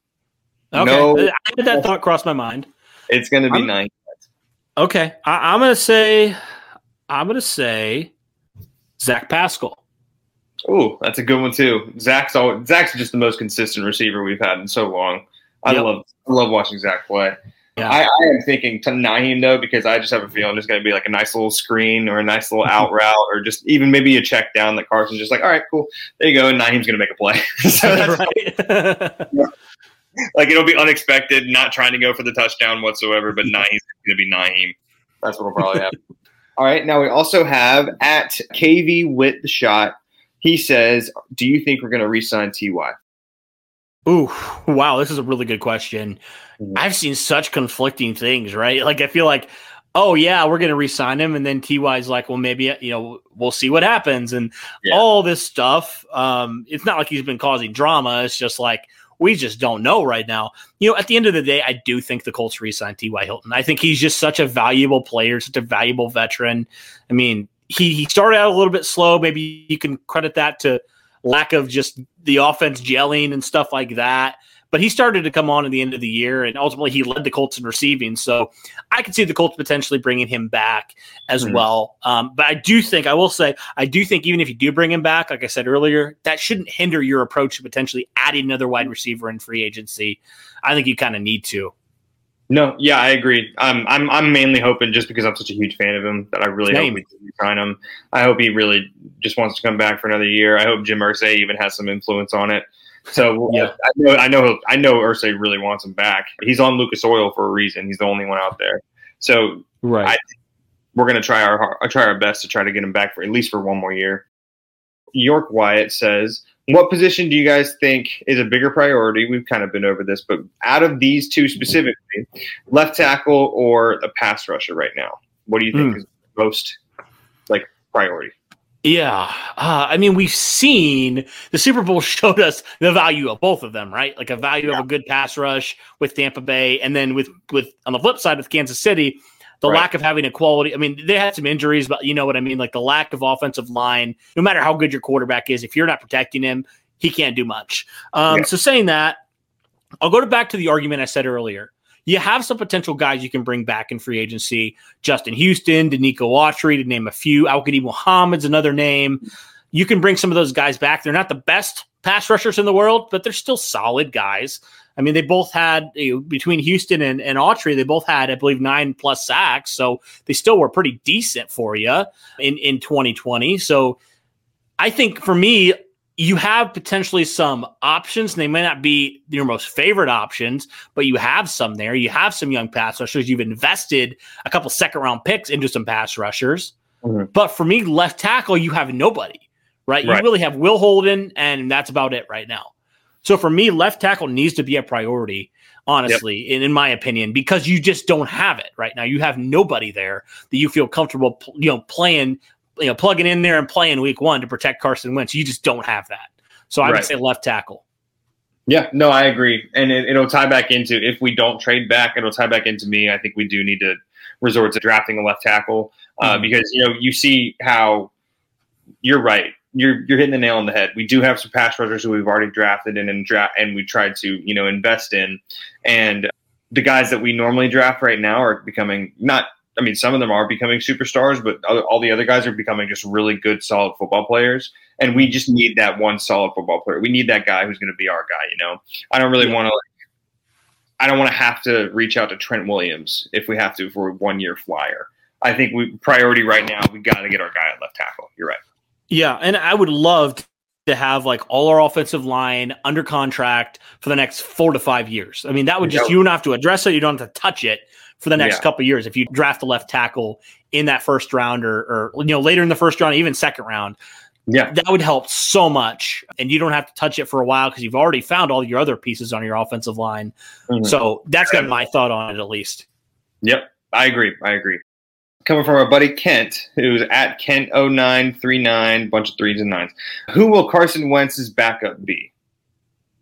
Okay. No. I had that thought cross my mind. It's going to be I'm- Nyheim. Okay. I, I'm gonna say I'm gonna say Zach Pascal. Ooh, that's a good one too. Zach's all, Zach's just the most consistent receiver we've had in so long. I Yep. love I love watching Zach play. Yeah. I, I am thinking to Nyheim though because I just have a feeling it's going to be like a nice little screen or a nice little mm-hmm. out route or just even maybe a check down that Carson's just like, all right, cool, there you go, and Nyheim's going to make a play. so that's right. like it'll be unexpected, not trying to go for the touchdown whatsoever, but Nyheim's going to be Nyheim. That's what will probably happen. All right, now we also have at KV with the shot. He says, "Do you think we're going to re-sign Ty?" Ooh, wow, this is a really good question. Mhm. I've seen such conflicting things, right? Like I feel like, oh yeah, we're gonna re-sign him, and then Ty's like, well, maybe you know we'll see what happens, and Yeah. all this stuff. Um, it's not like he's been causing drama. It's just like we just don't know right now. You know, at the end of the day, I do think the Colts re-signed Ty Hilton. I think he's just such a valuable player, such a valuable veteran. I mean, he he started out a little bit slow. Maybe you can credit that to lack of just the offense gelling and stuff like that. But he started to come on at the end of the year, and ultimately he led the Colts in receiving. So I could see the Colts potentially bringing him back as Mhm. well. Um, but I do think, I will say, I do think even if you do bring him back, like I said earlier, that shouldn't hinder your approach to potentially adding another wide receiver in free agency. I think you kind of need to. No, yeah, I agree. Um, I'm I'm mainly hoping just because I'm such a huge fan of him that I really Same. hope we sign him. I hope he really just wants to come back for another year. I hope Jim Irsay even has some influence on it. So Yeah. I know I know he'll- I know Irsay really wants him back. He's on Lucas Oil for a reason. He's the only one out there. So Right. I- we're going to try our try our best to try to get him back for at least for one more year. York Wyatt says, "What position do you guys think is a bigger priority? We've kind of been over this, but out of these two specifically, left tackle or a pass rusher right now, what do you think Hmm. is most like priority?" Yeah, uh, I mean, we've seen the Super Bowl showed us the value of both of them, right? Like a value of a good pass rush with Tampa Bay, and then with with on the flip side with Kansas City, the Right. lack of having a quality. I mean, they had some injuries, but you know what I mean. Like the lack of offensive line. No matter how good your quarterback is, if you're not protecting him, he can't do much. Um, Yeah. So saying that, I'll go to back to the argument I said earlier. You have some potential guys you can bring back in free agency. Justin Houston, Denico Autry, to name a few. Al-Quadin Muhammad's another name. You can bring some of those guys back. They're not the best pass rushers in the world, but they're still solid guys. I mean, they both had you know, between Houston and, and Autry, they both had, I believe, nine plus sacks. So they still were pretty decent for you in, in 2020. So I think for me, you have potentially some options. And they may not be your most favorite options, but you have some there. You have some young pass rushers. You've invested a couple second round picks into some pass rushers. Mhm. But for me, left tackle, you have nobody, right? You Right. really have Will Holden, and that's about it right now. So for me, left tackle needs to be a priority, honestly, in, in my opinion, because you just don't have it right now. You have nobody there that you feel comfortable, you know, playing, you know, plugging in there and playing week one to protect Carson Wentz. You just don't have that. So I would say left tackle. Yeah, no, I agree, and it, it'll tie back into if we don't trade back, it'll tie back into me. I think we do need to resort to drafting a left tackle uh, Mhm. because you know you see how you're right. You're you're hitting the nail on the head. We do have some pass rushers who we've already drafted and and draft and we tried to you know invest in, and the guys that we normally draft right now are becoming not. I mean, some of them are becoming superstars, but other, all the other guys are becoming just really good, solid football players. And we just need that one solid football player. We need that guy who's going to be our guy. You know, I don't really want to. Like, I don't want to have to reach out to Trent Williams if we have to for a one year flyer. I think we priority right now. We got to get our guy at left tackle. You're right. Yeah, and I would love to have like all our offensive line under contract for the next four to five years. I mean, that would just you don't have to address it, you don't have to touch it for the next Yeah. couple of years. If you draft a left tackle in that first round or, or you know later in the first round, even second round, Yeah, that would help so much. And you don't have to touch it for a while because you've already found all your other pieces on your offensive line. Mhm. So that's got my thought on it at least. Yep, I agree. I agree. Coming from our buddy Kent, who's at Kent0939, bunch of threes and nines. Who will Carson Wentz's backup be?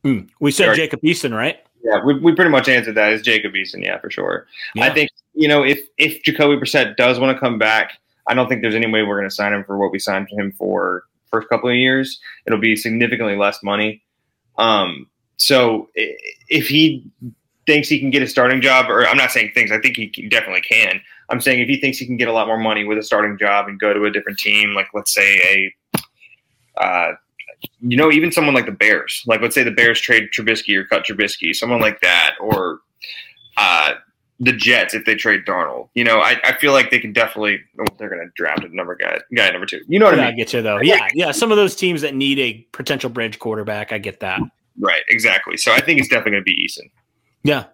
Hmm. We said. Jacob Eason, right? Yeah, we, we pretty much answered that. Is Jacob Eason? Yeah, for sure. I think you know if if Jacoby Brissett does want to come back, I don't think there's any way we're going to sign him for what we signed him for first couple of years. It'll be significantly less money. Um, so if he thinks he can get a starting job, or I'm not saying things, I think he definitely can. I'm saying if he thinks he can get a lot more money with a starting job and go to a different team, like let's say a, uh, you know, even someone like the Bears, like let's say the Bears trade Trubisky or cut Trubisky, someone like that, or uh, the Jets if they trade Darnold. You know, I, I feel like they can definitely oh, they're going to draft a number guy, guy number two. You know what Yeah, I I mean? get you though. Yeah, yeah. Some of those teams that need a potential bridge quarterback, I get that. Right, exactly. So I think it's definitely going to be Eason. Yeah,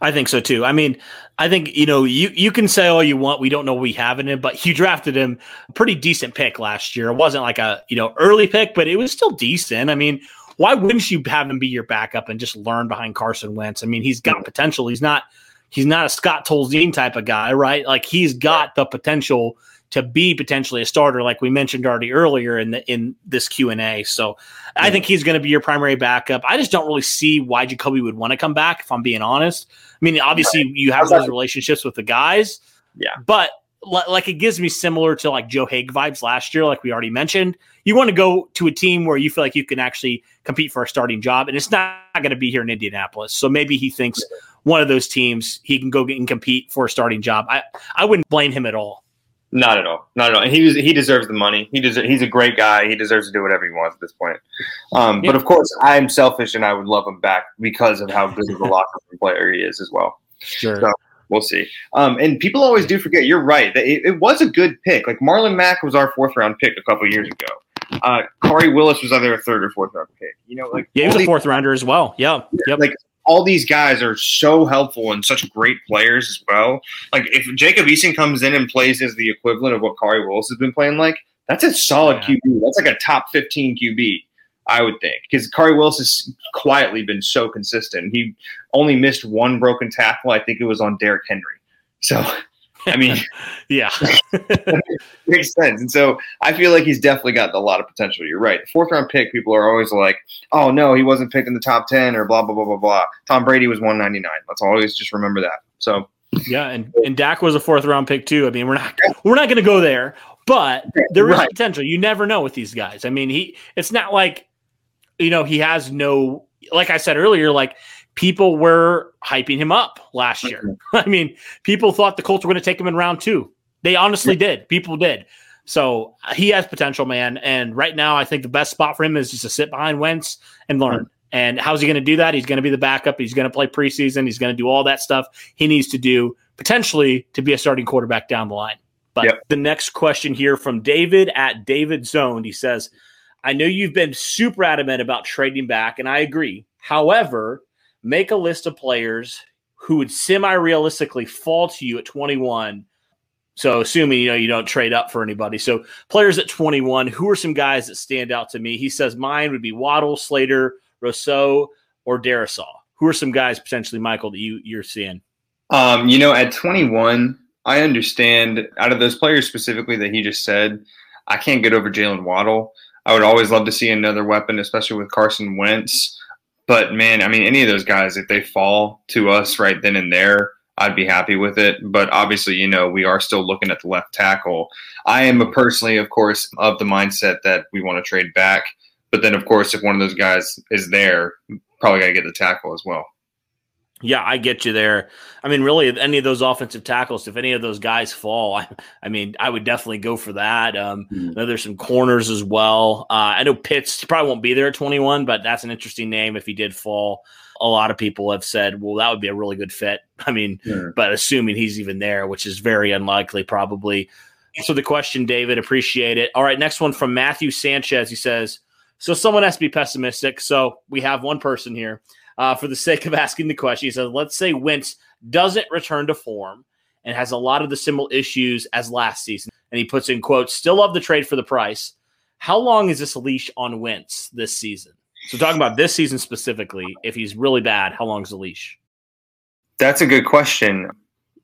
I think so too. I mean, I think you know you you can say all you want. We don't know what we have in him, but you drafted him a pretty decent pick last year. It wasn't like a you know early pick, but it was still decent. I mean, why wouldn't you have him be your backup and just learn behind Carson Wentz? I mean, he's got potential. He's not he's not a Scott Tolzien type of guy, right? Like he's got the potential to be potentially a starter, like we mentioned already earlier in the in this Q and A. So I think he's going to be your primary backup. I just don't really see why Jacoby would want to come back. If I'm being honest, I mean, obviously you have those relationships with the guys, Yeah. but li- like it gives me similar to like Joe Haeg vibes last year, like we already mentioned. You want to go to a team where you feel like you can actually compete for a starting job, and it's not going to be here in Indianapolis. So maybe he thinks one of those teams he can go get and compete for a starting job. I I wouldn't blame him at all. Not at all. Not at all. And he was, he deserves the money. He deserves, he's a great guy. He deserves to do whatever he wants at this point. Um, Yeah. But of course, I'm selfish and I would love him back because of how good of a locker room player he is as well. Sure. So- We'll see. Um, and people always do forget. You're right. that It, it was a good pick. Like Marlon Mack was our fourth round pick a couple years ago. Uh, Khari Willis was either a third or fourth round pick. You know, like Yeah, he was a fourth rounder as well. Yeah. Yep. like all these guys are so helpful and such great players as well. Like if Jacob Eason comes in and plays as the equivalent of what Khari Willis has been playing like, that's a solid Yeah. QB. That's like a top 15 QB, I would think. Because Khari Willis has quietly been so consistent. He only missed one broken tackle. I think it was on Derrick Henry. So, I mean, yeah. makes sense. And so I feel like he's definitely got a lot of potential. You're right. Fourth round pick, people are always like, oh no, he wasn't picked in the top 10 or blah, blah, blah, blah, blah. Tom Brady was 199. Let's always just remember that. So Yeah, and, and Dak was a fourth round pick too. I mean, we're not we're not going to go there, but there is Right. potential. You never know with these guys. I mean, he it's not like you know he has no like I said earlier, like people were hyping him up last year. I mean, people thought the Colts were going to take him in round two. They honestly did. People did. So uh, he has potential, man. And right now, I think the best spot for him is just to sit behind Wentz and learn. And how's he going to do that? He's going to be the backup. He's going to play preseason. He's going to do all that stuff he needs to do potentially to be a starting quarterback down the line. But Yep. the next question here from David at David Zoned, he says, I know you've been super adamant about trading back, and I agree. However, make a list of players who would semi realistically fall to you at 21. So, assuming you know you don't trade up for anybody. So, players at 21, who are some guys that stand out to me? He says mine would be Waddle, Slater, Rousseau, or Darrisaw. Who are some guys potentially, Michael, that you you're seeing? Um, you know, at 21, I understand out of those players specifically that he just said, I can't get over Jaylen Waddle. I would always love to see another weapon, especially with Carson Wentz. But man, I mean, any of those guys, if they fall to us right then and there, I'd be happy with it. But obviously, you know, we are still looking at the left tackle. I am personally, of course, of the mindset that we want to trade back. But then, of course, if one of those guys is there, probably got to get the tackle as well. Yeah, I get you there. I mean, really, if any of those offensive tackles, if any of those guys fall, I, I mean, I would definitely go for that. Um, Mhm. I know there's some corners as well. Uh, I know Pitts probably won't be there at 21, but that's an interesting name if he did fall. A lot of people have said, well, that would be a really good fit. I mean, Sure. but assuming he's even there, which is very unlikely, probably. So the question, David, appreciate it. All right, next one from Matthew Sanchez. He says, so someone has to be pessimistic. So we have one person here. Uh, for the sake of asking the question, he says, let's say Wentz doesn't return to form and has a lot of the similar issues as last season. And he puts in quotes, still love the trade for the price. How long is this leash on Wentz this season? So talking about this season specifically, if he's really bad, how long is the leash? That's a good question.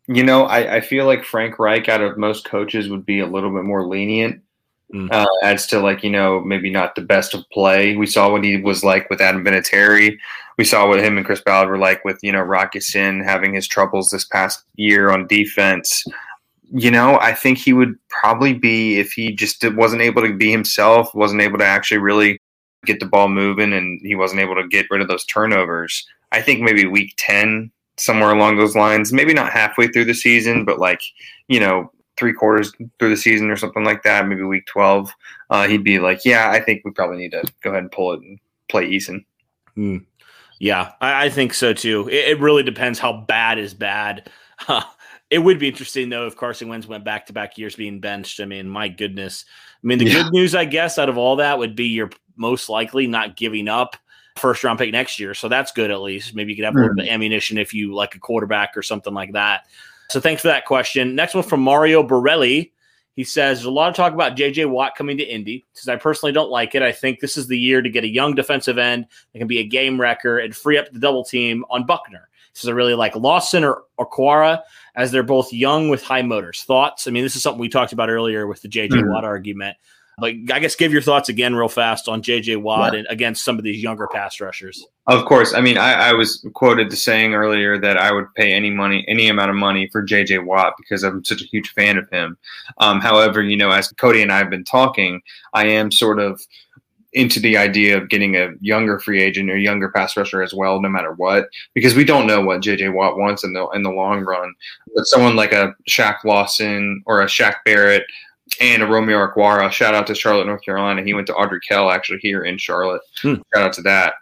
You know, I, I feel like Frank Reich, out of most coaches, would be a little bit more lenient Mm. uh, as to like you know maybe not the best of play. We saw what he was like with Adam Vinatieri. We saw what him and Chris Ballard were like with you know Rock Ya-Sin having his troubles this past year on defense. You know, I think he would probably be if he just wasn't able to be himself, wasn't able to actually really get the ball moving, and he wasn't able to get rid of those turnovers. I think maybe week 10, somewhere along those lines, maybe not halfway through the season, but like, you know, three quarters through the season or something like that, maybe week 12, uh, he'd be like, yeah, I think we probably need to go ahead and pull it and play Eason. Yeah, I, I think so too. It, it really depends how bad is bad. it would be interesting though if Carson Wentz went back to back years being benched. I mean, my goodness. I mean, the Yeah. good news, I guess, out of all that would be you're most likely not giving up first round pick next year. So that's good at least. Maybe you could have a little bit mm. of ammunition if you like a quarterback or something like that. So thanks for that question. Next one from Mario Borelli. He says there's a lot of talk about JJ Watt coming to Indy. Says I personally don't like it. I think this is the year to get a young defensive end that can be a game wrecker and free up the double team on Buckner. Says I really like Lawson or Okwara as they're both young with high motors. Thoughts? I mean, this is something we talked about earlier with the JJ Mhm. Watt argument. But I guess give your thoughts again real fast on JJ Watt and against some of these younger pass rushers. Of course. I mean, I, I was quoted to saying earlier that I would pay any money, any amount of money for JJ Watt because I'm such a huge fan of him. Um, however, you know, as Cody and I have been talking, I am sort of into the idea of getting a younger free agent or younger pass rusher as well, no matter what, because we don't know what JJ Watt wants in the in the long run. But someone like a Shaq Lawson or a Shaq Barrett and a Romeo Okwara, shout out to Charlotte, North Carolina. He went to Ardrey Kell actually here in Charlotte. Hmm. Shout out to that.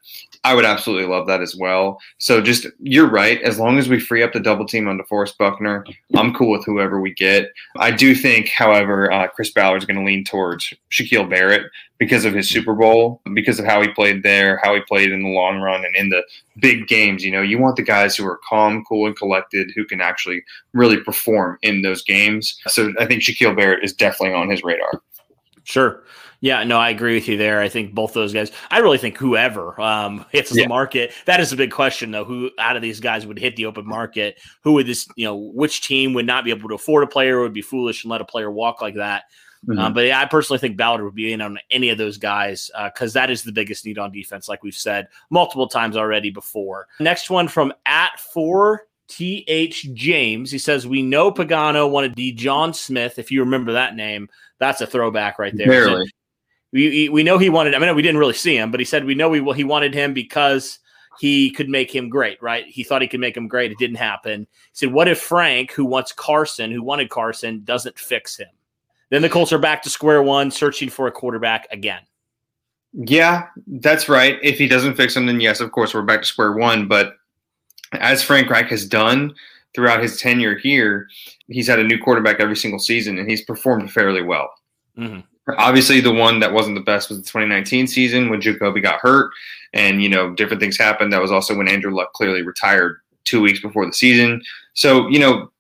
I would absolutely love that as well. So just you're right. As long as we free up the double team on DeForest Buckner, I'm cool with whoever we get. I do think, however, uh, Chris Ballard's going to lean towards Shaquille Barrett because of his Super Bowl, because of how he played there, how he played in the long run, and in the big games. You know, you want the guys who are calm, cool, and collected, who can actually really perform in those games. So I think Shaquille Barrett is definitely on his radar. Sure. Yeah, no, I agree with you there. I think both those guys. I really think whoever um, hits Yeah. the market. That is a big question, though. Who out of these guys would hit the open market? Who would this? You know, which team would not be able to afford a player? Would be foolish and let a player walk like that? Um, but yeah, I personally think Ballard would be in on any of those guys because that is the biggest need on defense, like we've said multiple times already before. Next one from at four T.H. James. He says, We know Pagano wanted D'Joun Smith. If you remember that name, that's a throwback right there. Barely. We, we know he wanted, I mean, we didn't really see him, but he said, We know we, he wanted him because he could make him great, right? He thought he could make him great. It didn't happen. He said, What if Frank, who wants Carson, who wanted Carson, doesn't fix him? Then the Colts are back to square one, searching for a quarterback again. Yeah, that's right. If he doesn't fix him, then yes, of course, we're back to square one. But as Frank Reich has done throughout his tenure here, he's had a new quarterback every single season, and he's performed fairly well. Mm-hmm. Obviously, the one that wasn't the best was the 2019 season when Jacoby got hurt, and you know different things happened. That was also when Andrew Luck clearly retired two weeks before the season. So you know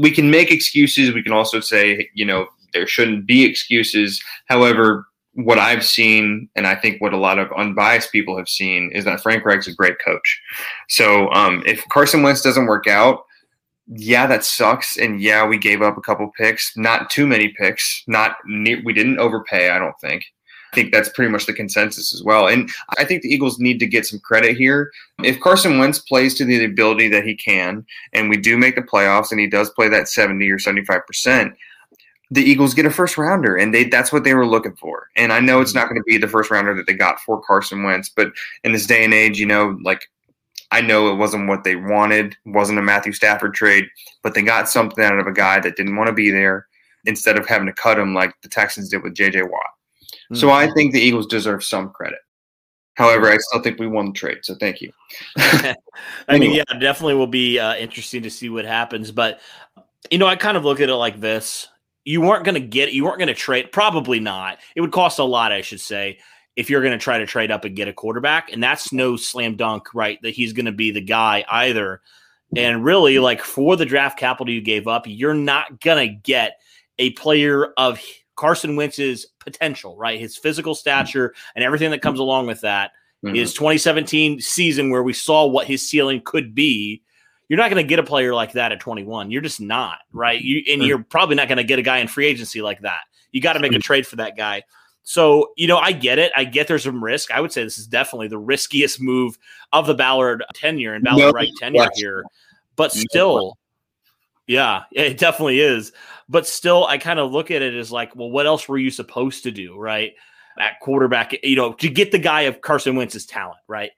we can make excuses. We can also say you know there shouldn't be excuses. However, what I've seen, and I think what a lot of unbiased people have seen, is that Frank Reich's a great coach. So um, if Carson Wentz doesn't work out, yeah, that sucks. And yeah, we gave up a couple picks, not too many picks. Not we didn't overpay. I don't think. I think that's pretty much the consensus as well. And I think the Eagles need to get some credit here. If Carson Wentz plays to the ability that he can, and we do make the playoffs, and he does play that seventy or seventy five percent the Eagles get a first rounder, and they that's what they were looking for. And I know it's not going to be the first rounder that they got for Carson Wentz, but in this day and age, you know, like I know it wasn't what they wanted, wasn't a Matthew Stafford trade, but they got something out of a guy that didn't want to be there instead of having to cut him like the Texans did with JJ Watt. Mm-hmm. So I think the Eagles deserve some credit. However, I still think we won the trade, so thank you. I mean, yeah, definitely will be uh, interesting to see what happens. But you know, I kind of look at it like this: you weren't going to get you weren't going to trade probably not it would cost a lot i should say if you're going to try to trade up and get a quarterback and that's no slam dunk right that he's going to be the guy either and really like for the draft capital you gave up you're not going to get a player of Carson Wentz's potential right his physical stature and everything that comes along with that. Mm-hmm. His 2017 season where we saw what his ceiling could be you're not going to get a player like that at 21. You're just not, right? You and you're probably not going to get a guy in free agency like that. You got to make a trade for that guy. So, you know, I get it. I get there's some risk. I would say this is definitely the riskiest move of the Ballard tenure and Ballard no, right tenure here. But still, yeah, it definitely is. But still, I kind of look at it as like, well, what else were you supposed to do, right? At quarterback, you know, to get the guy of Carson Wentz's talent, right?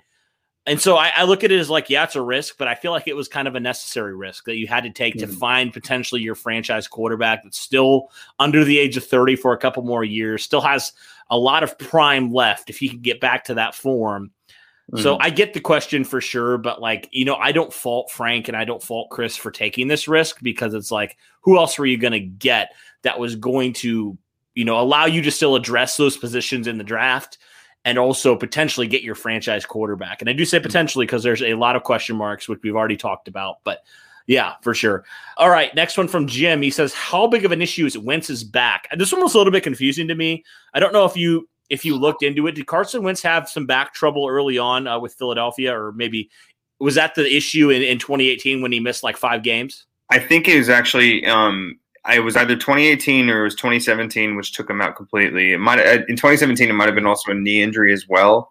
And so I, I, look at it as like, yeah, it's a risk, but I feel like it was kind of a necessary risk that you had to take mm-hmm. to find potentially your franchise quarterback that's still under the age of 30 for a couple more years, still has a lot of prime left if he can get back to that form. Mm-hmm. So I get the question for sure, but like, you know, I don't fault Frank and I don't fault Chris for taking this risk because it's like, who else were you going to get that was going to, you know, allow you to still address those positions in the draft? And also potentially get your franchise quarterback. And I do say potentially because there's a lot of question marks, which we've already talked about. But yeah, for sure. All right, next one from Jim. He says, "How big of an issue is Wentz's back?" This one was a little bit confusing to me. I don't know if you if you looked into it. Did Carson Wentz have some back trouble early on uh, with Philadelphia, or maybe was that the issue in, in 2018 when he missed like five games? I think it was actually um, it was either 2018 or it was 2017, which took him out completely. It might in 2017 it might have been also a knee injury as well.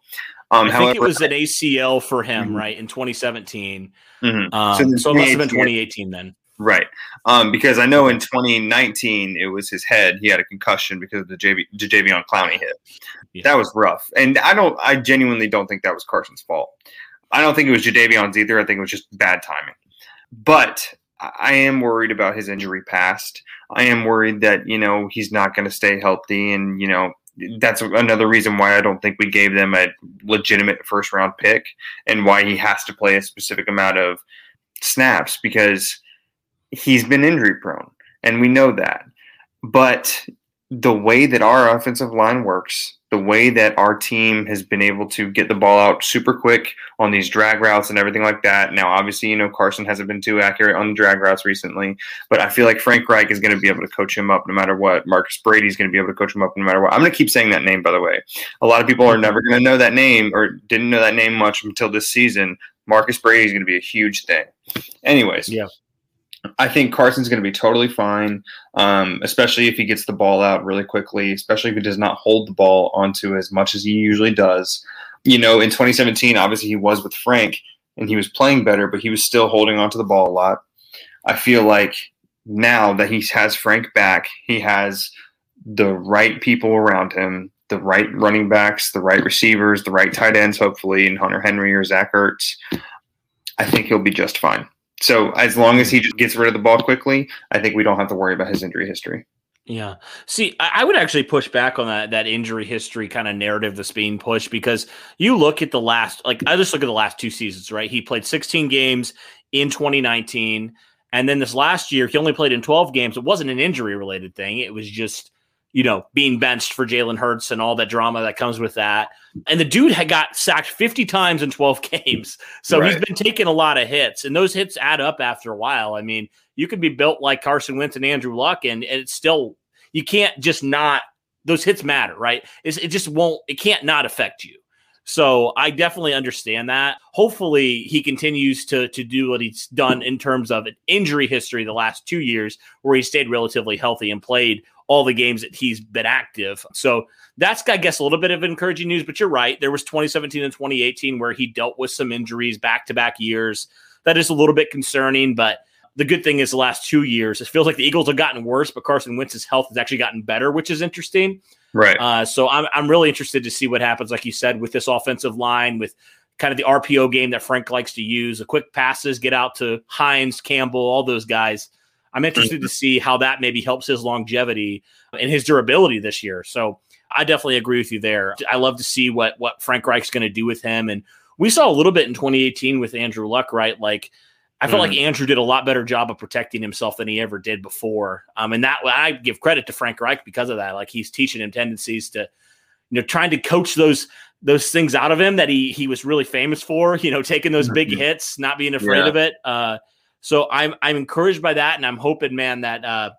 Um, I however, think it was an ACL for him, mm-hmm. right, in 2017. Mm-hmm. Um, so, so it must have been 2018 then. Right. Um, because I know in 2019 it was his head. He had a concussion because of the JV, Jadeveon Clowney hit. Yeah. That was rough. And I don't I genuinely don't think that was Carson's fault. I don't think it was Jadeveon's either. I think it was just bad timing. But I am worried about his injury past. I am worried that, you know, he's not going to stay healthy. And, you know, that's another reason why I don't think we gave them a legitimate first round pick and why he has to play a specific amount of snaps because he's been injury prone. And we know that. But the way that our offensive line works, the way that our team has been able to get the ball out super quick on these drag routes and everything like that. Now, obviously, you know, Carson hasn't been too accurate on the drag routes recently, but I feel like Frank Reich is going to be able to coach him up no matter what. Marcus Brady is going to be able to coach him up no matter what. I'm going to keep saying that name, by the way. A lot of people are never going to know that name or didn't know that name much until this season. Marcus Brady is going to be a huge thing. Anyways, yeah. I think Carson's going to be totally fine, um, especially if he gets the ball out really quickly, especially if he does not hold the ball onto as much as he usually does. You know, in 2017, obviously he was with Frank. and he was playing better, but he was still holding onto the ball a lot. I feel like now that he has Frank back, he has the right people around him, the right running backs, the right receivers, the right tight ends, hopefully, and Hunter Henry or Zach Ertz. I think he'll be just fine. So as long as he just gets rid of the ball quickly, I think we don't have to worry about his injury history. Yeah. See, I would actually push back on that that injury history kind of narrative that's being pushed because you look at the last like I just look at the last two seasons, right? He played 16 games in 2019 and then this last year he only played in 12 games. It wasn't an injury related thing. It was just you know, being benched for Jalen Hurts and all that drama that comes with that. And the dude had got sacked 50 times in 12 games. So right. he's been taking a lot of hits, and those hits add up after a while. I mean, you could be built like Carson Wentz and Andrew Luck, and, and it's still, you can't just not, those hits matter, right? It's, it just won't, it can't not affect you. So I definitely understand that. Hopefully, he continues to to do what he's done in terms of an injury history the last two years, where he stayed relatively healthy and played all the games that he's been active. So that's, I guess, a little bit of encouraging news. But you're right. There was 2017 and 2018 where he dealt with some injuries back to back years. That is a little bit concerning, but the good thing is the last two years, it feels like the Eagles have gotten worse, but Carson Wentz's health has actually gotten better, which is interesting. Right. Uh, so I'm, I'm really interested to see what happens, like you said, with this offensive line, with kind of the RPO game that Frank likes to use, the quick passes, get out to Hines, Campbell, all those guys. I'm interested to see how that maybe helps his longevity and his durability this year. So I definitely agree with you there. I love to see what what Frank Reich's going to do with him. And we saw a little bit in 2018 with Andrew Luck, right? Like I felt mm. like Andrew did a lot better job of protecting himself than he ever did before. Um, and that I give credit to Frank Reich because of that. Like he's teaching him tendencies to, you know, trying to coach those those things out of him that he he was really famous for. You know, taking those big mm-hmm. hits, not being afraid yeah. of it. Uh, so I'm I'm encouraged by that, and I'm hoping, man, that uh,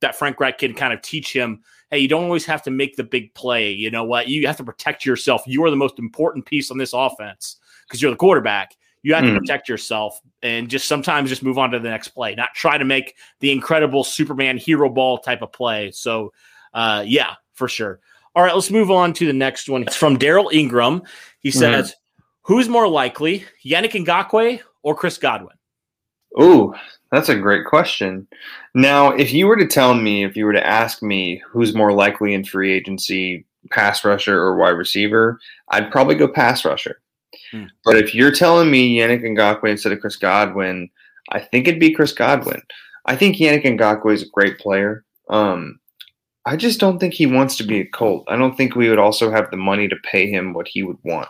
that Frank Reich can kind of teach him. Hey, you don't always have to make the big play. You know what? You have to protect yourself. You are the most important piece on this offense because you're the quarterback. You have mm. to protect yourself and just sometimes just move on to the next play, not try to make the incredible Superman hero ball type of play. So, uh, yeah, for sure. All right, let's move on to the next one. It's from Daryl Ingram. He mm-hmm. says, mm. "Who's more likely, Yannick Ngakoue or Chris Godwin?" Oh, that's a great question. Now, if you were to tell me, if you were to ask me who's more likely in free agency, pass rusher or wide receiver, I'd probably go pass rusher. Hmm. But if you're telling me Yannick Ngakoue instead of Chris Godwin, I think it'd be Chris Godwin. I think Yannick Ngakoue is a great player. Um, I just don't think he wants to be a Colt. I don't think we would also have the money to pay him what he would want.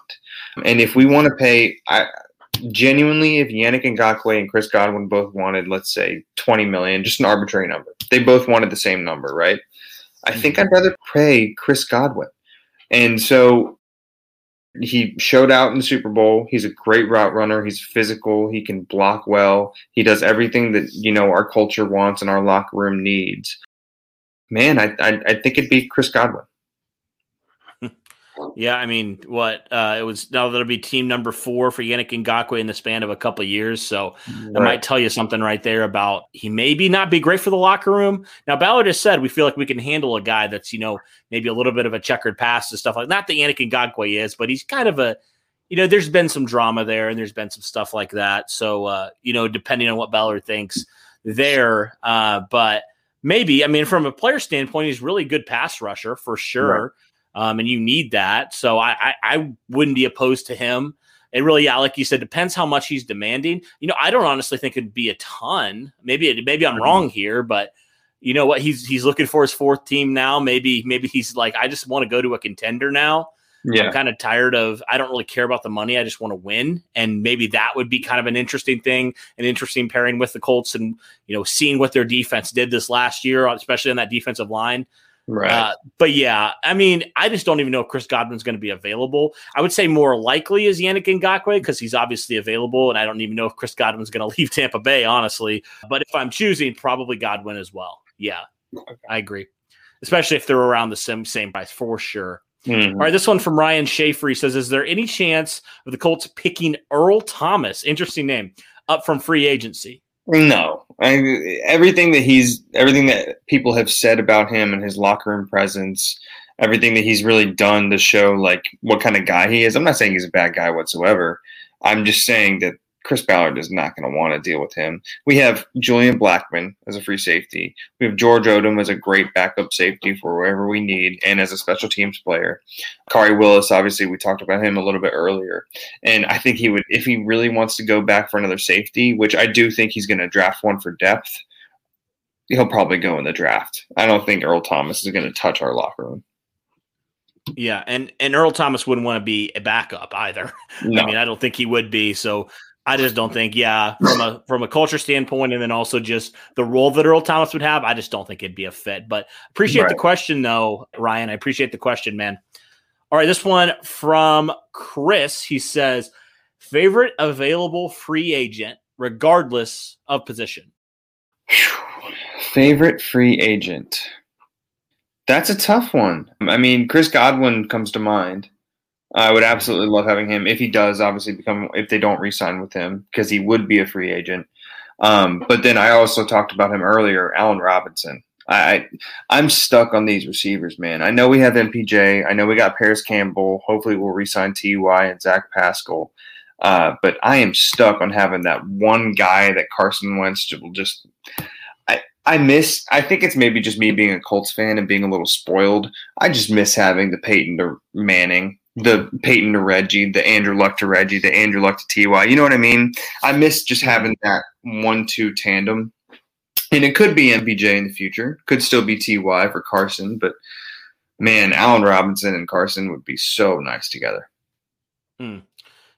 And if we want to pay, I, genuinely, if Yannick Ngakoue and Chris Godwin both wanted, let's say, 20 million, just an arbitrary number, they both wanted the same number, right? I mm-hmm. think I'd rather pay Chris Godwin. And so he showed out in the Super Bowl. He's a great route runner. He's physical. He can block well. He does everything that, you know, our culture wants and our locker room needs. Man, I, I, I think it'd be Chris Godwin. Yeah, I mean, what uh, it was now that'll be team number four for Yannick Ngakoue in the span of a couple of years. So right. that might tell you something right there about he maybe not be great for the locker room. Now Ballard has said we feel like we can handle a guy that's you know maybe a little bit of a checkered past and stuff like that. not that Yannick Ngakoue is, but he's kind of a you know there's been some drama there and there's been some stuff like that. So uh, you know depending on what Ballard thinks there, uh, but maybe I mean from a player standpoint, he's really good pass rusher for sure. Right um, and you need that. So I, I, I wouldn't be opposed to him. It really, yeah, like you said, depends how much he's demanding. You know, I don't honestly think it'd be a ton. Maybe it, maybe I'm wrong here, but you know what? He's he's looking for his fourth team now. Maybe maybe he's like, I just want to go to a contender now. Yeah. I'm kind of tired of I don't really care about the money. I just want to win. And maybe that would be kind of an interesting thing, an interesting pairing with the Colts and you know, seeing what their defense did this last year, especially on that defensive line. Right. Uh, but yeah, I mean, I just don't even know if Chris Godwin's going to be available. I would say more likely is Yannick Ngakoue because he's obviously available, and I don't even know if Chris Godwin's going to leave Tampa Bay, honestly. But if I'm choosing, probably Godwin as well. Yeah, okay. I agree, especially if they're around the same same price for sure. Mm-hmm. All right, this one from Ryan Schaefer. He says, "Is there any chance of the Colts picking Earl Thomas? Interesting name up from free agency." No, I, everything that he's everything that people have said about him and his locker room presence, everything that he's really done to show like what kind of guy he is. I'm not saying he's a bad guy whatsoever. I'm just saying that Chris Ballard is not going to want to deal with him. We have Julian Blackmon as a free safety. We have George Odum as a great backup safety for wherever we need and as a special teams player. Khari Willis, obviously, we talked about him a little bit earlier. And I think he would, if he really wants to go back for another safety, which I do think he's going to draft one for depth, he'll probably go in the draft. I don't think Earl Thomas is going to touch our locker room. Yeah, and and Earl Thomas wouldn't want to be a backup either. No. I mean, I don't think he would be. So I just don't think, yeah, from a from a culture standpoint, and then also just the role that Earl Thomas would have, I just don't think it'd be a fit. But appreciate right. the question, though, Ryan. I appreciate the question, man. All right, this one from Chris. He says, favorite available free agent, regardless of position. Favorite free agent. That's a tough one. I mean, Chris Godwin comes to mind. I would absolutely love having him if he does obviously become if they don't re-sign with him because he would be a free agent. Um, but then I also talked about him earlier, Allen Robinson. I I'm stuck on these receivers, man. I know we have MPJ. I know we got Parris Campbell. Hopefully, we'll re-sign Ty and Zach Pascal. Uh, but I am stuck on having that one guy that Carson Wentz will just I miss. I think it's maybe just me being a Colts fan and being a little spoiled. I just miss having the Peyton to Manning, the Peyton to Reggie, the Andrew Luck to Reggie, the Andrew Luck to Ty. You know what I mean? I miss just having that one-two tandem. And it could be MPJ in the future. Could still be Ty for Carson, but man, Allen Robinson and Carson would be so nice together. Hmm.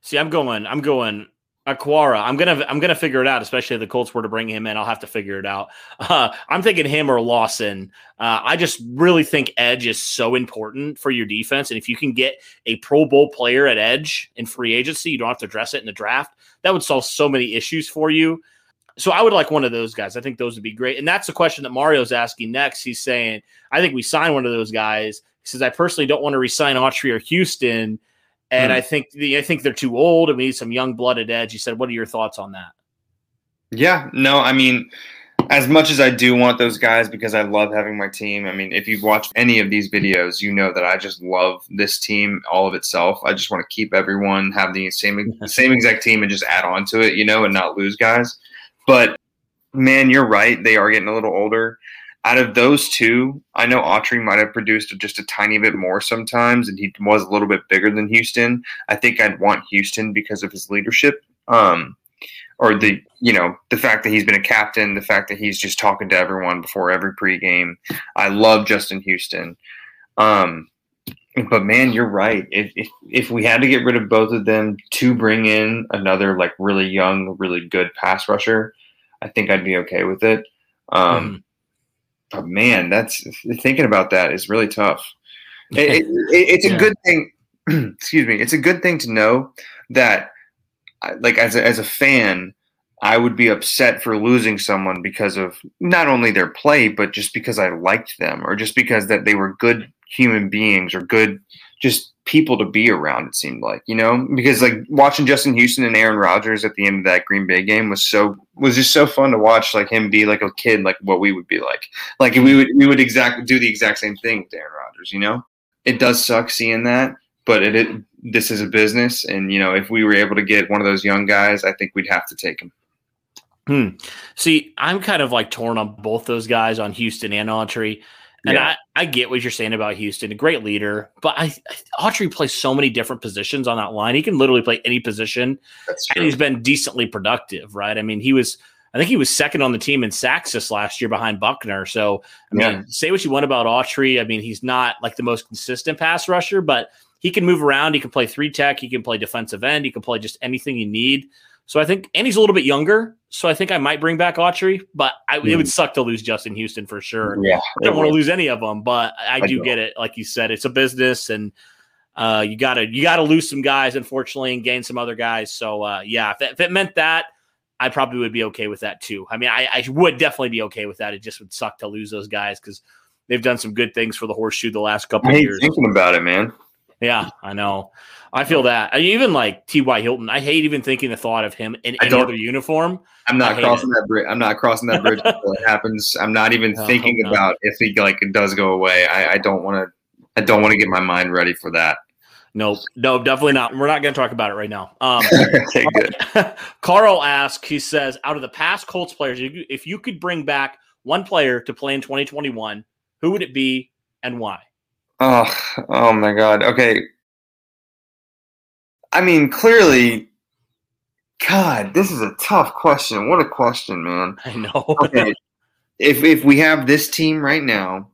See, I'm going. I'm going Okwara, I'm gonna I'm gonna figure it out. Especially if the Colts were to bring him in, I'll have to figure it out. Uh, I'm thinking him or Lawson. Uh, I just really think edge is so important for your defense, and if you can get a Pro Bowl player at edge in free agency, you don't have to address it in the draft. That would solve so many issues for you. So I would like one of those guys. I think those would be great. And that's the question that Mario's asking next. He's saying, I think we sign one of those guys. He says, I personally don't want to resign Autry or Houston and mm. I think the, I think they're too old and we need some young blooded edge. You said, what are your thoughts on that? Yeah, no, I mean, as much as I do want those guys because I love having my team. I mean, if you've watched any of these videos, you know that I just love this team, all of itself. I just want to keep everyone have the same same exact team and just add on to it, you know, and not lose guys. But man, you're right; they are getting a little older out of those two, I know Autry might have produced just a tiny bit more sometimes, and he was a little bit bigger than Houston. I think I'd want Houston because of his leadership, um, or the you know the fact that he's been a captain, the fact that he's just talking to everyone before every pregame. I love Justin Houston, um, but man, you're right. If, if if we had to get rid of both of them to bring in another like really young, really good pass rusher, I think I'd be okay with it. Um, mm-hmm oh, man, that's thinking about that is really tough. It, it, it's a yeah. good thing. excuse me. It's a good thing to know that, like as a, as a fan, I would be upset for losing someone because of not only their play, but just because I liked them, or just because that they were good human beings or good just people to be around. It seemed like you know because like watching Justin Houston and Aaron Rodgers at the end of that Green Bay game was so was just so fun to watch. Like him be like a kid, like what we would be like. Like we would we would exactly do the exact same thing with Aaron Rodgers. You know, it does suck seeing that, but it, it this is a business, and you know if we were able to get one of those young guys, I think we'd have to take him. Hmm. See, I'm kind of like torn on both those guys on Houston and Autry. And yeah. I, I get what you're saying about Houston, a great leader, but I, Autry plays so many different positions on that line. He can literally play any position, and he's been decently productive, right? I mean, he was, I think he was second on the team in sacks this last year behind Buckner. So, I mean, yeah. say what you want about Autry. I mean, he's not like the most consistent pass rusher, but he can move around. He can play three tech. He can play defensive end. He can play just anything you need. So I think, and he's a little bit younger. So I think I might bring back Autry, but I, mm. it would hmm. suck to lose Justin Houston for sure. Yeah, I don't want to lose any of them, but I, I do get it. Like you said, it's a business, and uh, you gotta you gotta lose some guys, unfortunately, and gain some other guys. So uh, yeah, if it, if it, meant that, I probably would be okay with that too. I mean, I, I would definitely be okay with that. It just would suck to lose those guys because they've done some good things for the horseshoe the last couple I of years. Thinking about it, man. Yeah, I know. I feel that. I even like T.Y. Hilton. I hate even thinking the thought of him in any other uniform. I'm not crossing it. that bridge. I'm not crossing that bridge until it happens. I'm not even oh, thinking about if he like it does go away. I, I don't want to. I don't want to get my mind ready for that. Nope, no, definitely not. We're not going to talk about it right now. Um, okay, good. Carl asks, he says, out of the past Colts players, if you could bring back one player to play in 2021, who would it be and why? Oh, oh my God. Okay. I mean, clearly, God, this is a tough question. What a question, man. I know. okay. If if we have this team right now,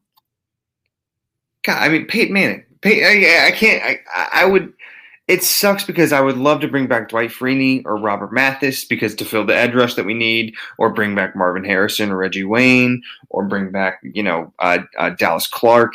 God, I mean, Peyton Manning. Peyton, I, I can't. I I would it sucks because I would love to bring back Dwight Freeney or Robert Mathis because to fill the edge rush that we need, or bring back Marvin Harrison or Reggie Wayne, or bring back you know uh, uh, Dallas Clark,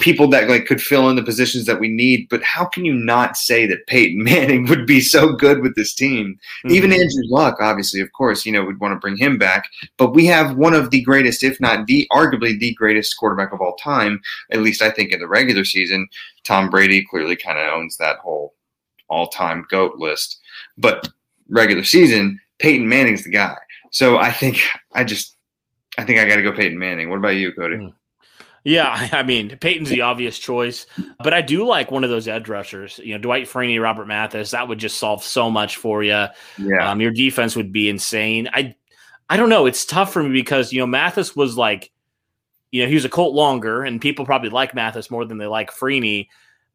people that like could fill in the positions that we need. But how can you not say that Peyton Manning would be so good with this team? Mm-hmm. Even Andrew Luck, obviously, of course, you know, would want to bring him back. But we have one of the greatest, if not the arguably the greatest quarterback of all time, at least I think in the regular season. Tom Brady clearly kind of owns that whole all time GOAT list. But regular season, Peyton Manning's the guy. So I think I just I think I got to go Peyton Manning. What about you, Cody? Hmm. Yeah, I mean Peyton's the obvious choice, but I do like one of those edge rushers. You know, Dwight Freeney, Robert Mathis. That would just solve so much for you. Yeah, um, your defense would be insane. I, I don't know. It's tough for me because you know Mathis was like you know, he was a Colt longer, and people probably like Mathis more than they like Freeney.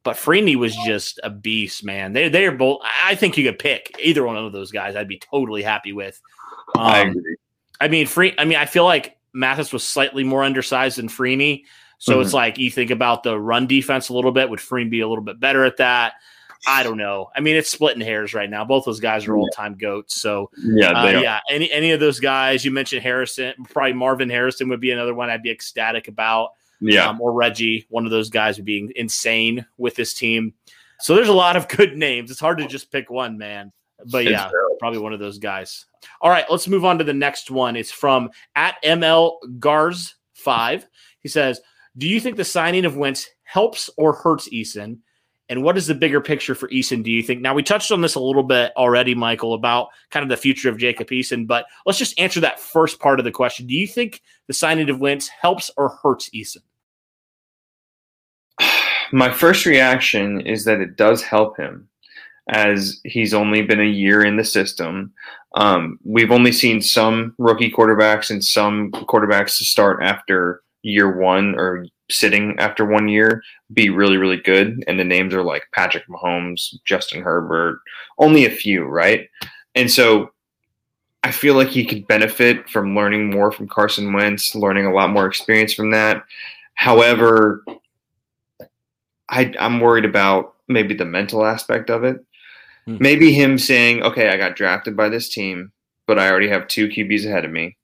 But Freeney was just a beast, man. They they are both. I think you could pick either one of those guys. I'd be totally happy with. Um, I agree. I mean, Free. I mean, I feel like Mathis was slightly more undersized than Freeney, so mm-hmm. it's like you think about the run defense a little bit. Would Freeney be a little bit better at that? I don't know. I mean, it's splitting hairs right now. Both those guys are old time goats. So yeah, uh, yeah. Any any of those guys you mentioned, Harrison, probably Marvin Harrison would be another one I'd be ecstatic about. Yeah, um, or Reggie, one of those guys would be insane with this team. So there's a lot of good names. It's hard to just pick one, man. But yeah, probably one of those guys. All right, let's move on to the next one. It's from at ML Gars five. He says, "Do you think the signing of Wentz helps or hurts Eason?" And what is the bigger picture for Eason, do you think? Now, we touched on this a little bit already, Michael, about kind of the future of Jacob Eason, but let's just answer that first part of the question. Do you think the signing of Wentz helps or hurts Eason? My first reaction is that it does help him as he's only been a year in the system. Um, we've only seen some rookie quarterbacks and some quarterbacks to start after year one or sitting after one year be really, really good. And the names are like Patrick Mahomes, Justin Herbert, only a few, right? And so I feel like he could benefit from learning more from Carson Wentz, learning a lot more experience from that. However, I, I'm worried about maybe the mental aspect of it. Hmm. Maybe him saying, okay, I got drafted by this team, but I already have two QBs ahead of me.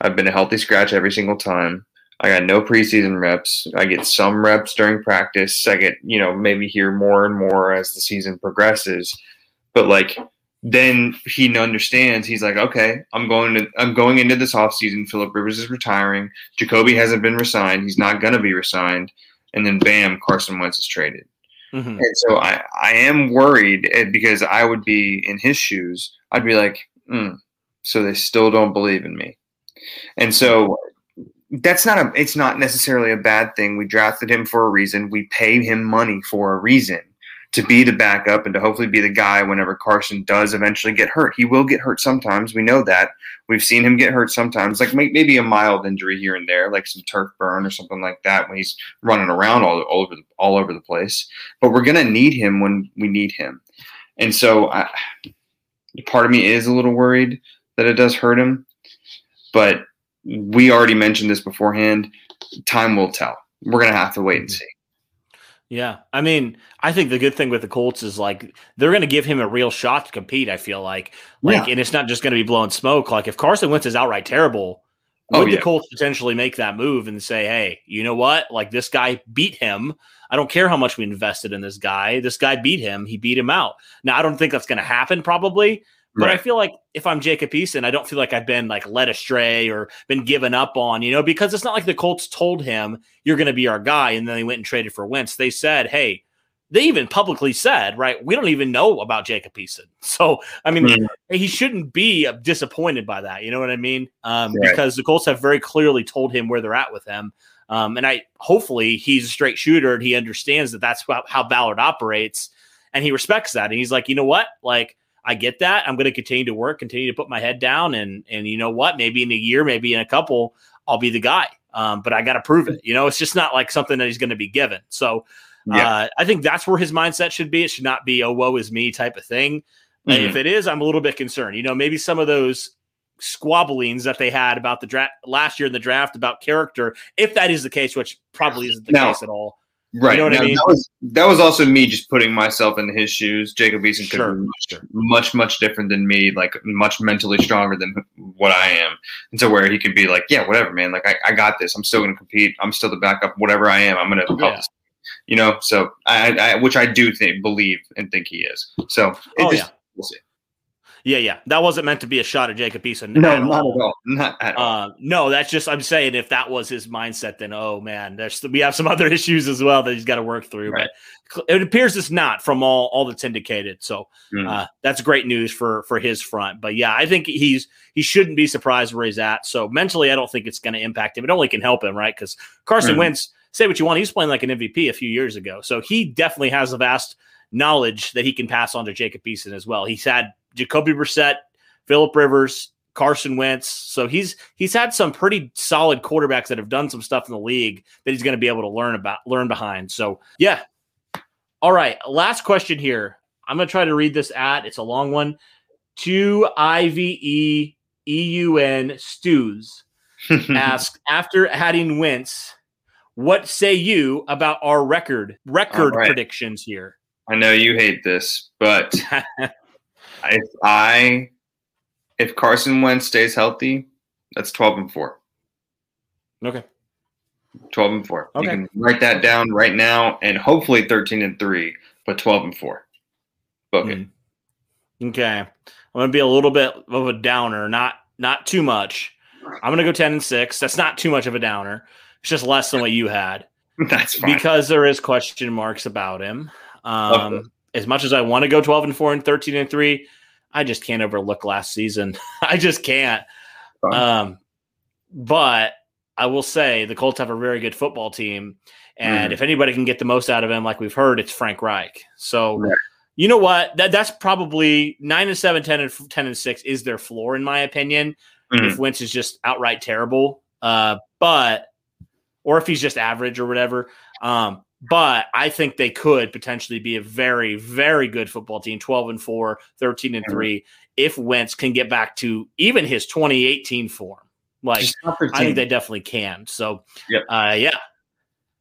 I've been a healthy scratch every single time. I got no preseason reps. I get some reps during practice. I get, you know, maybe hear more and more as the season progresses. But like then he understands he's like, okay, I'm going to I'm going into this offseason. Philip Rivers is retiring. Jacoby hasn't been resigned. He's not gonna be resigned. And then bam, Carson Wentz is traded. Mm-hmm. And so I, I am worried eh, because I would be in his shoes. I'd be like, mm, so they still don't believe in me. And so that's not a it's not necessarily a bad thing. We drafted him for a reason. We pay him money for a reason to be the backup and to hopefully be the guy whenever Carson does eventually get hurt. He will get hurt sometimes. We know that. We've seen him get hurt sometimes, like maybe a mild injury here and there, like some turf burn or something like that when he's running around all, all over the, all over the place. But we're gonna need him when we need him, and so I, part of me is a little worried that it does hurt him, but we already mentioned this beforehand. Time will tell. We're gonna have to wait and mm-hmm. see. Yeah, I mean, I think the good thing with the Colts is like they're going to give him a real shot to compete. I feel like, like, yeah. and it's not just going to be blowing smoke. Like if Carson Wentz is outright terrible, oh, would oh, yeah. the Colts potentially make that move and say, "Hey, you know what? Like this guy beat him. I don't care how much we invested in this guy. This guy beat him. He beat him out." Now, I don't think that's going to happen probably, but right. I feel like if I'm Jacob Eason, I don't feel like I've been like led astray or been given up on, you know, because it's not like the Colts told him you're going to be our guy, and then they went and traded for Wentz. They said, "Hey, they even publicly said, right, we don't even know about Jacob Eason. So, I mean, mm-hmm. he shouldn't be disappointed by that. You know what I mean? Um, right. Because the Colts have very clearly told him where they're at with him. Um, and I hopefully he's a straight shooter and he understands that that's how Ballard operates and he respects that. And he's like, you know what? Like, I get that. I'm going to continue to work, continue to put my head down, and and you know what? Maybe in a year, maybe in a couple, I'll be the guy. Um, but I got to prove it. You know, it's just not like something that he's going to be given. So yeah. uh, I think that's where his mindset should be. It should not be a woe is me type of thing. Mm-hmm. If it is, I'm a little bit concerned. You know, maybe some of those squabblings that they had about the draft last year in the draft about character, if that is the case, which probably isn't the case at all. Right. You know what now, I mean? That was, that was also me just putting myself in his shoes. Jacob Eason could sure, be much, sure. much, much different than me, like much mentally stronger than what I am. And so where he could be like, yeah, whatever, man. Like I, I got this. I'm still going to compete. I'm still the backup. Whatever I am, I'm going to help. Yeah. You know, so I, I, which I do think, believe, and think he is. So oh, just, yeah. we'll see. Yeah, yeah. That wasn't meant to be a shot at Jacob Eason. No, at not all. at all. Not at all. Uh, no, that's just I'm saying if that was his mindset, then oh man, there's we have some other issues as well that he's got to work through. Right. But it appears it's not from all all that's indicated. So mm. uh, that's great news for for his front. But yeah, I think he's he shouldn't be surprised where he's at. So mentally, I don't think it's going to impact him. It only can help him, right? Because Carson mm. Wentz, say what you want, he's playing like an MVP a few years ago. So he definitely has a vast knowledge that he can pass on to Jacob Eason as well. He's had Jacoby Brissett Philip Rivers, Carson Wentz. So he's he's had some pretty solid quarterbacks that have done some stuff in the league that he's going to be able to learn about, learn behind. So yeah. All right, last question here. I'm going to try to read this at. It's a long one. To I V E E U N Stews ask after adding Wentz, what say you about our record record right. predictions here? I know you hate this, but if I if Carson Wentz stays healthy, that's 12 and 4. Okay. 12 and 4. Okay. You can write that down right now and hopefully 13 and 3, but 12 and 4. Book it. Mm. Okay. I'm going to be a little bit of a downer, not not too much. I'm going to go 10 and 6. That's not too much of a downer. It's just less than what you had. That's fine. Because there is question marks about him. Um, okay. As much as I want to go 12 and 4 and 13 and 3, I just can't overlook last season. I just can't. Um, but I will say the Colts have a very good football team. And mm. if anybody can get the most out of him, like we've heard, it's Frank Reich. So, right. you know what? That that's probably nine and seven, 10 and 10 and six is their floor, in my opinion. Mm. If Wentz is just outright terrible. Uh, but, or if he's just average or whatever. Um, but I think they could potentially be a very, very good football team 12 and 4, 13 and 3, if Wentz can get back to even his 2018 form. Like, I think they definitely can. So, yep. uh, yeah.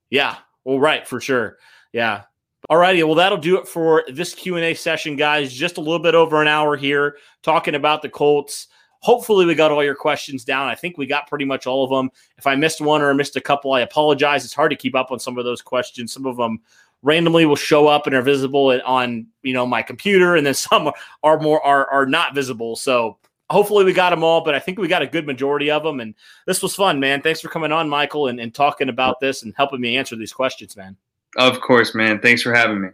Yeah. Well, right. For sure. Yeah. All righty. Well, that'll do it for this Q&A session, guys. Just a little bit over an hour here talking about the Colts. Hopefully, we got all your questions down. I think we got pretty much all of them. If I missed one or missed a couple, I apologize. It's hard to keep up on some of those questions. Some of them randomly will show up and are visible on you know my computer, and then some are more are are not visible. So hopefully we got them all, but I think we got a good majority of them. And this was fun, man. Thanks for coming on, Michael, and, and talking about this and helping me answer these questions, man. Of course, man. Thanks for having me.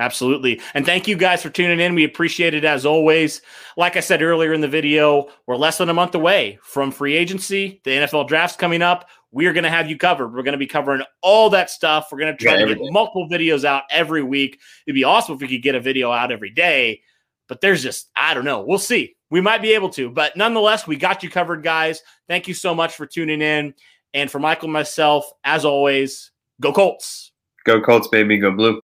Absolutely. And thank you guys for tuning in. We appreciate it as always. Like I said earlier in the video, we're less than a month away from free agency. The NFL draft's coming up. We're going to have you covered. We're going to be covering all that stuff. We're going to try yeah, to get day. multiple videos out every week. It'd be awesome if we could get a video out every day, but there's just, I don't know. We'll see. We might be able to, but nonetheless, we got you covered, guys. Thank you so much for tuning in. And for Michael and myself, as always, go Colts. Go Colts, baby. Go blue.